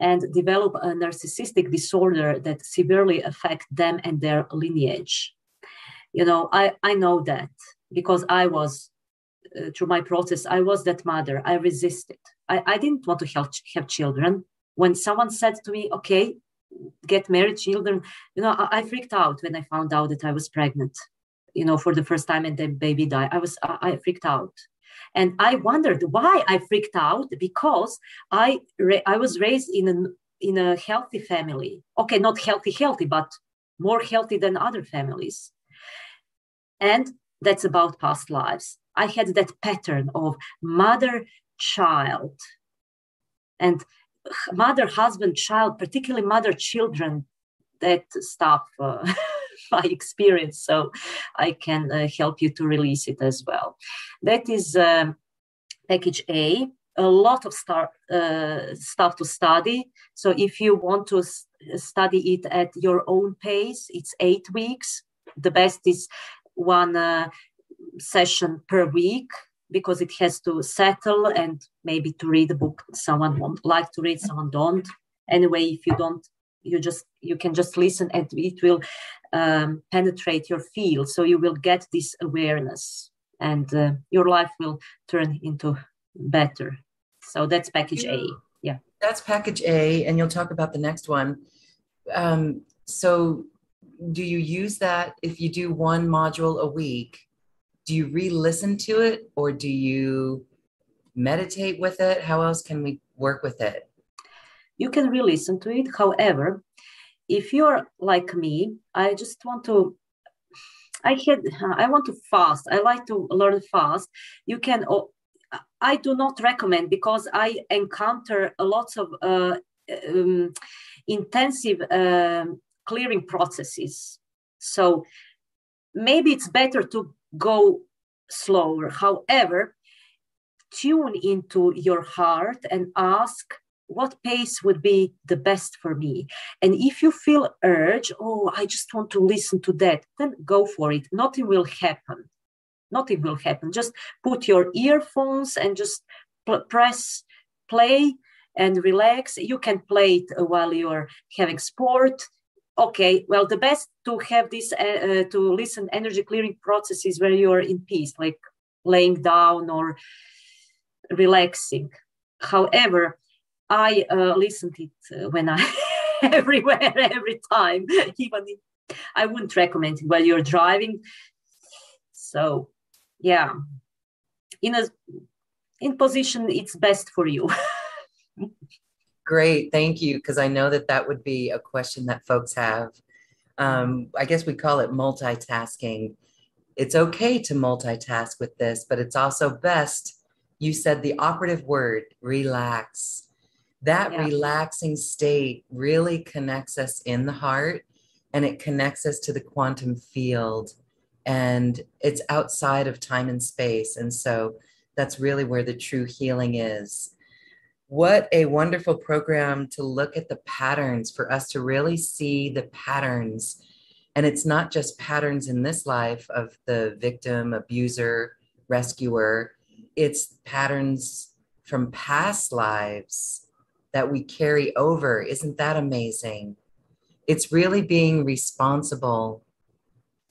and develop a narcissistic disorder that severely affect them and their lineage. You know i i know that because i was uh, through my process i was that mother. I resisted. I, I didn't want to have, have children. When someone said to me okay get married children you know I, I, freaked out when i found out that i was pregnant you know for the first time and then baby died i was i, I freaked out and I wondered why I freaked out because I I was raised in a in a healthy family. Okay, not healthy, healthy, but more healthy than other families. And that's about past lives. I had that pattern of mother child and mother husband child particularly mother children that stuff uh, my experience so i can uh, help you to release it as well. That is um, package a a lot of start, uh, stuff to study. So if you want to s- study it at your own pace it's eight weeks. The best is one uh, session per week because it has to settle and maybe to read a book someone won't like to read someone don't. Anyway if you don't you just you can just listen and it will um, penetrate your field. So you will get this awareness and uh, your life will turn into better. So that's package a. Yeah. That's package a and you'll talk about the next one. Um, so do you use that if you do one module a week do you re-listen to it or do you meditate with it? How else can we work with it? You can re-listen to it. However if you're like me i just want to i had i want to fast. I like to learn fast. You can i do not recommend because i encounter a lot of uh, um, intensive um, clearing processes. So maybe it's better to go slower. However, tune into your heart and ask what pace would be the best for me. And if you feel urge oh i just want to listen to that then go for it. Nothing will happen. Nothing will happen. Just put your earphones and just pl- press play and relax. You can play it while you're having sport okay well the best to have this uh, uh, to listen energy clearing processes where you're in peace like laying down or relaxing. However i uh, listened it uh, when i everywhere every time even if i wouldn't recommend it while you're driving. So yeah. In a in position it's best for you Great, thank you, because I know that that would be a question that folks have. Um, I guess we call it multitasking. It's okay to multitask with this, but it's also best. You said the operative word, relax. That yeah. relaxing state really connects us in the heart and it connects us to the quantum field. And it's outside of time and space. And so that's really where the true healing is what a wonderful program to look at the patterns for us to really see the patterns. And it's not just patterns in this life of the victim, abuser, rescuer, it's patterns from past lives that we carry over. Isn't that amazing? It's really being responsible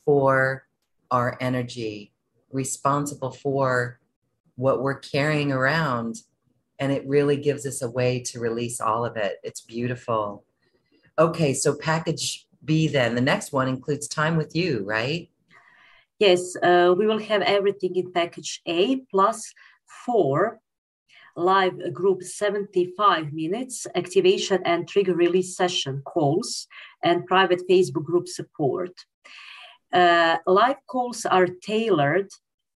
for our energy, responsible for what we're carrying around and it really gives us a way to release all of it. It's beautiful. Okay, so package B then, the next one includes time with you, right? Yes, uh, we will have everything in package A plus four live group 75 minutes activation and trigger release session calls and private Facebook group support. Uh, live calls are tailored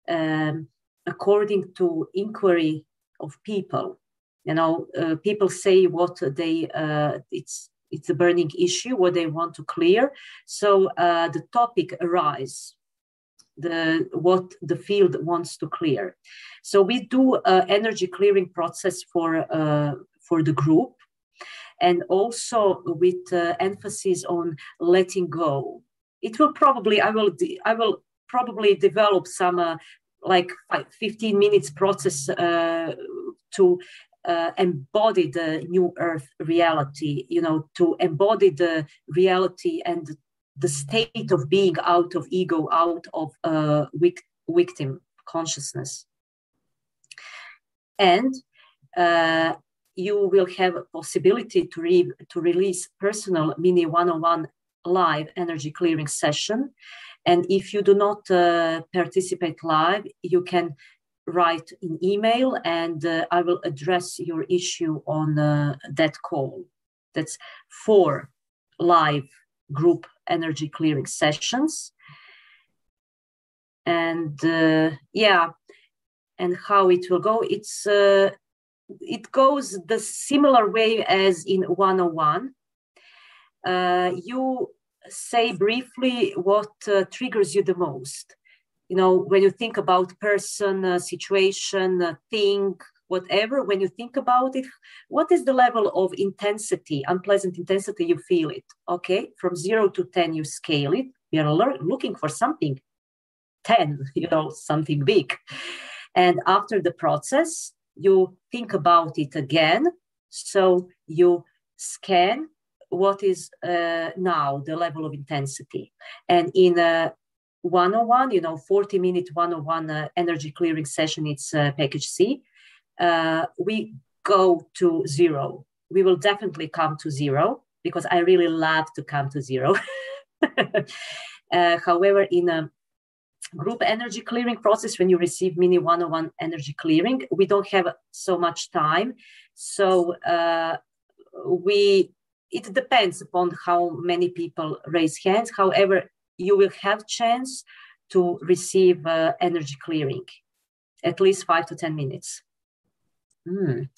um, according to inquiry of people. You know, uh, people say what they uh, it's it's a burning issue, what they want to clear. So uh, the topic arise, the what the field wants to clear. So we do energy clearing process for uh, for the group, and also with uh, emphasis on letting go. It will probably I will I will probably develop some uh, like 15 minutes process uh, to uh, embody the new earth reality you know to embody the reality and the state of being out of ego out of uh, vic- victim consciousness. And uh, you will have a possibility to, re- to release personal mini one-on-one live energy clearing session and if you do not uh, participate live you can write an email and uh, I will address your issue on uh, that call. That's four live group energy clearing sessions. And uh, yeah, and how it will go, it's uh, it goes the similar way as in 101. Uh, you say briefly what uh, triggers you the most? You know when you think about person uh, situation uh, thing whatever when you think about it what is the level of intensity unpleasant intensity you feel it? Okay from 0 to 10 you scale it. We are looking for something 10 you know something big. And after the process you think about it again. So you scan what is uh, now the level of intensity and in a 101, you know, 40 minute 101 uh, energy clearing session, it's uh, package C. Uh, we go to zero. We will definitely come to zero because I really love to come to zero. uh, however, in a group energy clearing process, when you receive mini 101 energy clearing, we don't have so much time. So uh, we it depends upon how many people raise hands. However, you will have chance to receive uh, energy clearing, at least five to 10 minutes. Mm.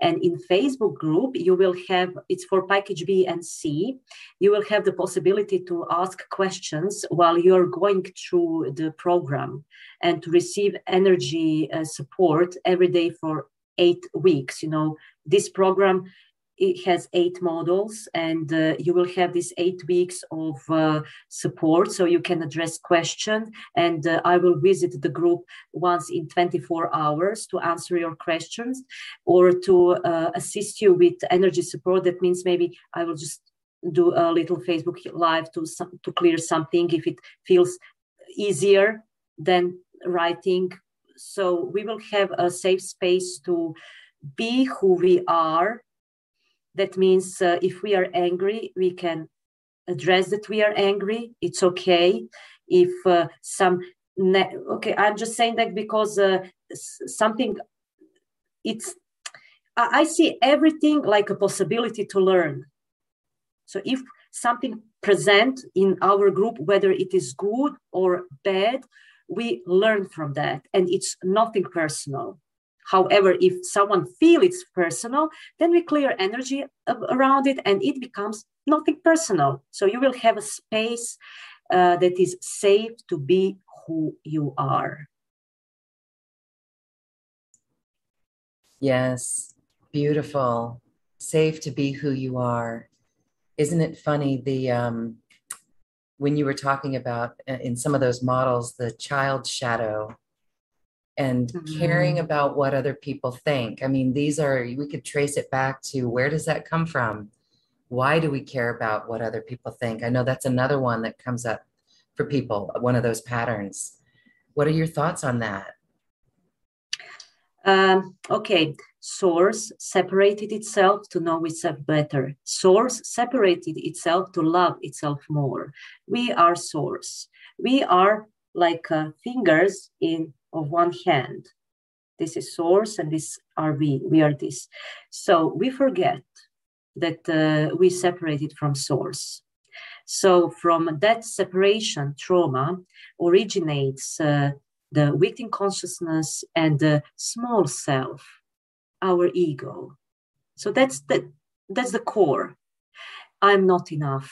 And in Facebook group, you will have, it's for package B and C, you will have the possibility to ask questions while you're going through the program and to receive energy uh, support every day for eight weeks. You know, this program it has eight models and uh, you will have these eight weeks of uh, support so you can address questions and uh, i will visit the group once in 24 hours to answer your questions or to uh, assist you with energy support. That means maybe i will just do a little facebook live to to clear something if it feels easier than writing. So we will have a safe space to be who we are that means uh, if we are angry, we can address that we are angry. It's okay. If uh, some, ne- okay, I'm just saying that because uh, something, it's, I see everything like a possibility to learn. So if something present in our group, whether it is good or bad, we learn from that and it's nothing personal However, if someone feel it's personal, then we clear energy around it and it becomes nothing personal. So you will have a space uh, that is safe to be who you are. Yes, beautiful. Safe to be who you are. Isn't it funny the um, when you were talking about uh, in some of those models the child shadow and mm-hmm. caring about what other people think. I mean, these are, we could trace it back to where does that come from? Why do we care about what other people think? I know that's another one that comes up for people, one of those patterns. What are your thoughts on that? Um, okay, source separated itself to know itself better. Source separated itself to love itself more. We are source. We are like uh, fingers in of one hand. This is source and this are we. We are this. So we forget that uh, we separated from source. So from that separation, trauma originates uh, the victim consciousness and the small self, our ego. So that's the that's the core. I'm not enough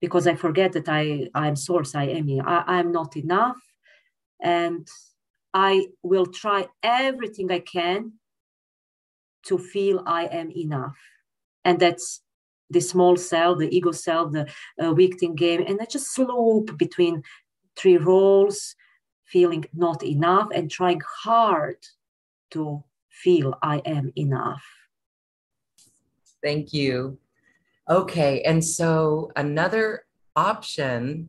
because I forget that I I'm source. I am. I, I'm not enough and I will try everything I can to feel I am enough. And that's the small cell, the ego cell, the uh, victim game. And I just slope between three roles, feeling not enough and trying hard to feel I am enough. Thank you. Okay. And so another option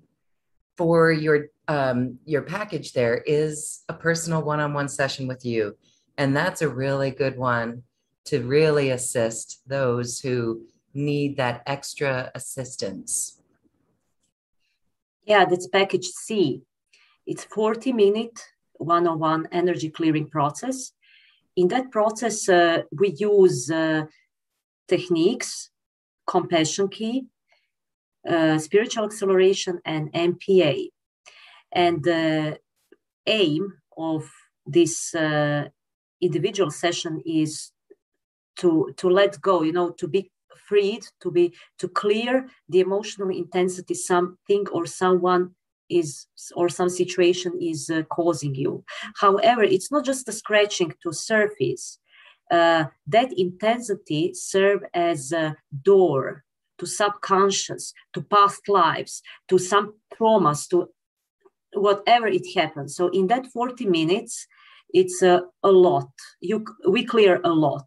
for your um, your package there is a personal one-on-one session with you. And that's a really good one to really assist those who need that extra assistance. Yeah that's package c. It's 40 minute one-on-one energy clearing process. In that process uh, we use uh, techniques compassion key uh, spiritual acceleration and NPA and the aim of this uh, individual session is to to let go you know to be freed to be to clear the emotional intensity something or someone is or some situation is uh, causing you. However it's not just the scratching to surface. Uh, that intensity serve as a door to subconscious to past lives to some traumas to whatever it happens. So in that 40 minutes, it's a, a lot. You we clear a lot.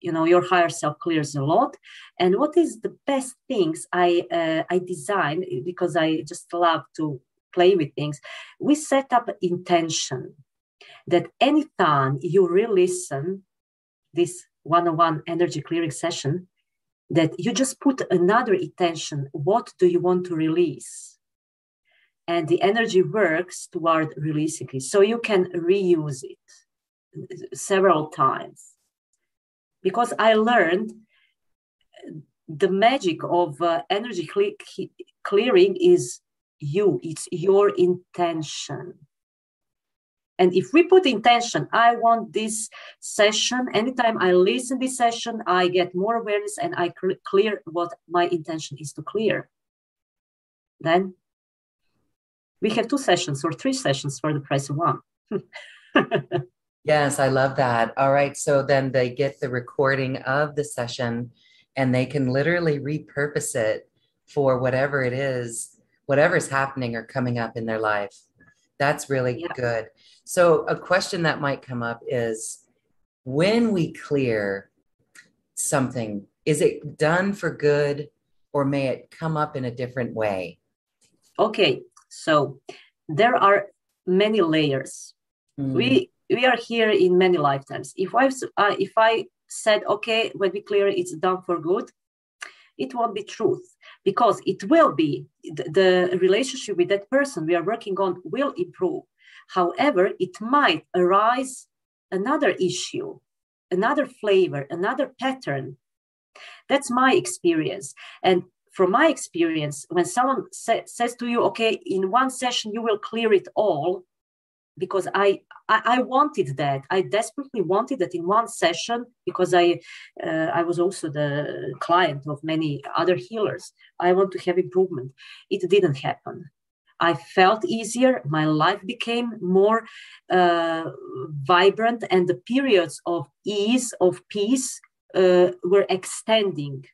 You know, your higher self clears a lot. And what is the best things I uh, I design because I just love to play with things. We set up intention that anytime you re-listen this one-on-one energy clearing session, that you just put another intention. What do you want to release? and the energy works toward releasing it. So you can reuse it several times. Because I learned the magic of uh, energy clearing is you, it's your intention. And if we put intention, I want this session, anytime I listen this session, I get more awareness and I cl- clear what my intention is to clear. Then we have two sessions or three sessions for the price of one. yes, I love that. All right. So then they get the recording of the session and they can literally repurpose it for whatever it is, whatever's happening or coming up in their life. That's really yeah. good. So, a question that might come up is when we clear something, is it done for good or may it come up in a different way? Okay, so there are many layers. Mm. We we are here in many lifetimes. If I uh, if I said okay, when we clear, it's done for good, it won't be truth because it will be the, the relationship with that person we are working on will improve However, it might arise another issue, another flavor, another pattern. That's my experience. And from my experience, when someone sa- says to you, okay, in one session you will clear it all, because I, I, I wanted that. I desperately wanted that in one session because I uh, I was also the client of many other healers. I want to have improvement. It didn't happen. I felt easier. My life became more uh, vibrant, and the periods of ease, of peace, uh, were extending.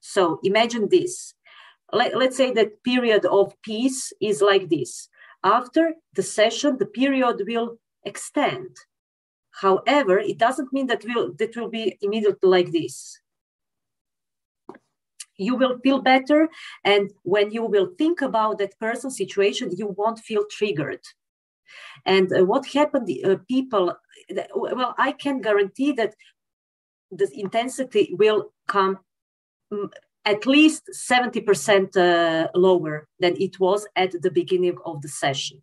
So imagine this. Let, let's say that period of peace is like this. After the session, the period will extend. However, it doesn't mean that will that will be immediately like this you will feel better. And when you will think about that person situation you won't feel triggered. And uh, what happened uh, people well i can guarantee that the intensity will come mm, at least 70% uh, lower than it was at the beginning of the session.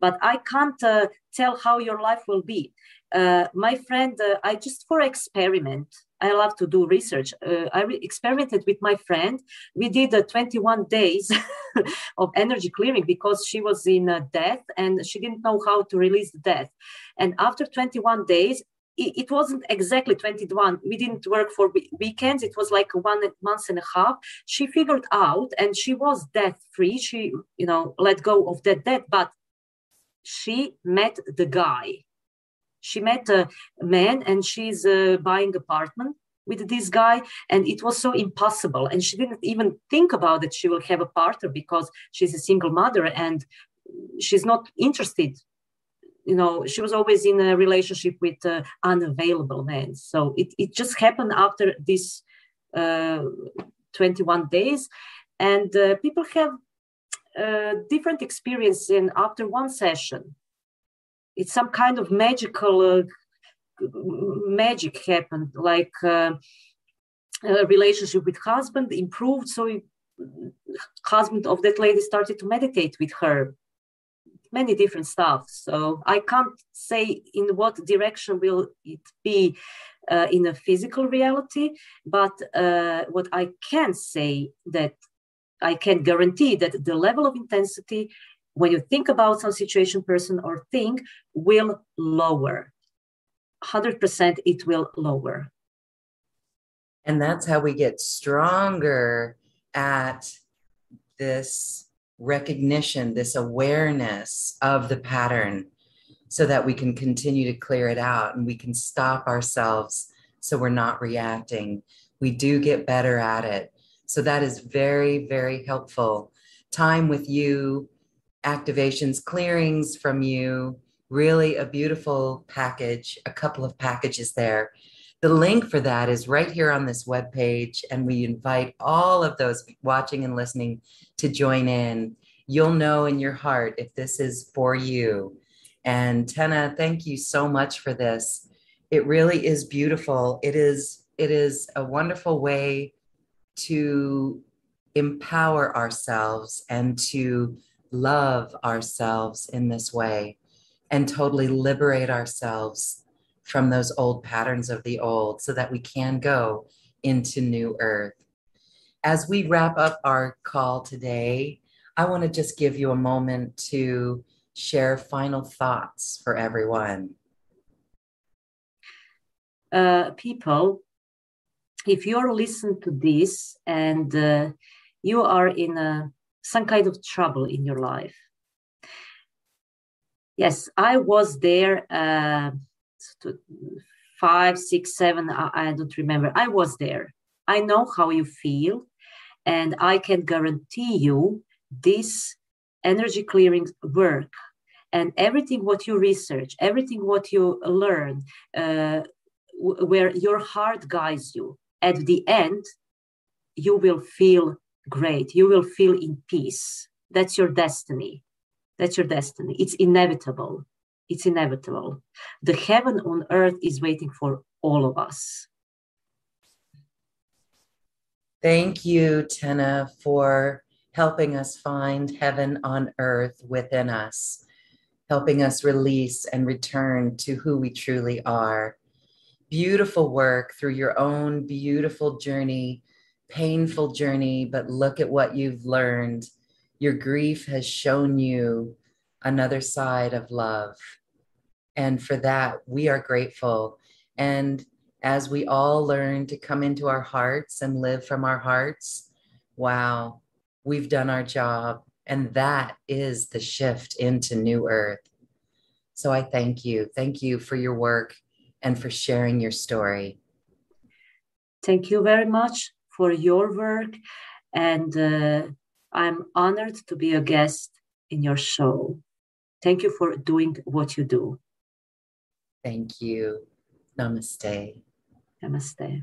But i can't uh, tell how your life will be. Uh, my friend uh, i just for experiment I love to do research. Uh, I re- experimented with my friend. We did uh, 21 days of energy clearing because she was in uh, death and she didn't know how to release the death. And after 21 days, it, wasn't exactly 21. We didn't work for weekends. It was like one month and a half. She figured out and she was death free. She, you know, let go of that death, but she met the guy she met a man and she's uh, buying apartment with this guy and it was so impossible. And she didn't even think about that she will have a partner because she's a single mother and she's not interested. You know she was always in a relationship with uh, unavailable men. So it, it just happened after this uh, 21 days. And uh, people have uh, different experience in after one session it's some kind of magical uh, magic happened like uh, relationship with husband improved so husband of that lady started to meditate with her. Many different stuff so i can't say in what direction will it be uh, in a physical reality but uh, what i can say that i can guarantee that the level of intensity when you think about some situation, person, or thing, will lower. 100% it will lower. And that's how we get stronger at this recognition, this awareness of the pattern, so that we can continue to clear it out and we can stop ourselves so we're not reacting. We do get better at it. So that is very, very helpful. Time with you activations, clearings from you. Really a beautiful package, a couple of packages there. The link for that is right here on this web page, and we invite all of those watching and listening to join in. You'll know in your heart if this is for you. And Tena, thank you so much for this. It really is beautiful. It is it is a wonderful way to empower ourselves and to love ourselves in this way and totally liberate ourselves from those old patterns of the old so that we can go into new earth. As we wrap up our call today, I want to just give you a moment to share final thoughts for everyone. Uh, people, if you're listening to this and uh, you are in a, some kind of trouble in your life, yes, I was there uh, five, six, seven, I, I don't remember. I was there. I know how you feel, and I can guarantee you this energy clearing work and everything what you research, everything what you learn, uh, w- where your heart guides you, at the end, you will feel great. You will feel in peace. That's your destiny. That's your destiny. It's inevitable. It's inevitable. The heaven on earth is waiting for all of us. Thank you, Tena, for helping us find heaven on earth within us, helping us release and return to who we truly are. Beautiful work through your own beautiful journey, painful journey, but look at what you've learned. Your grief has shown you another side of love. And for that, we are grateful. And as we all learn to come into our hearts and live from our hearts, wow, we've done our job. And that is the shift into new earth. So I thank you. Thank you for your work and for sharing your story. Thank you very much for your work. And uh, I'm honored to be a guest in your show. Thank you for doing what you do. Thank you. Namaste. Namaste.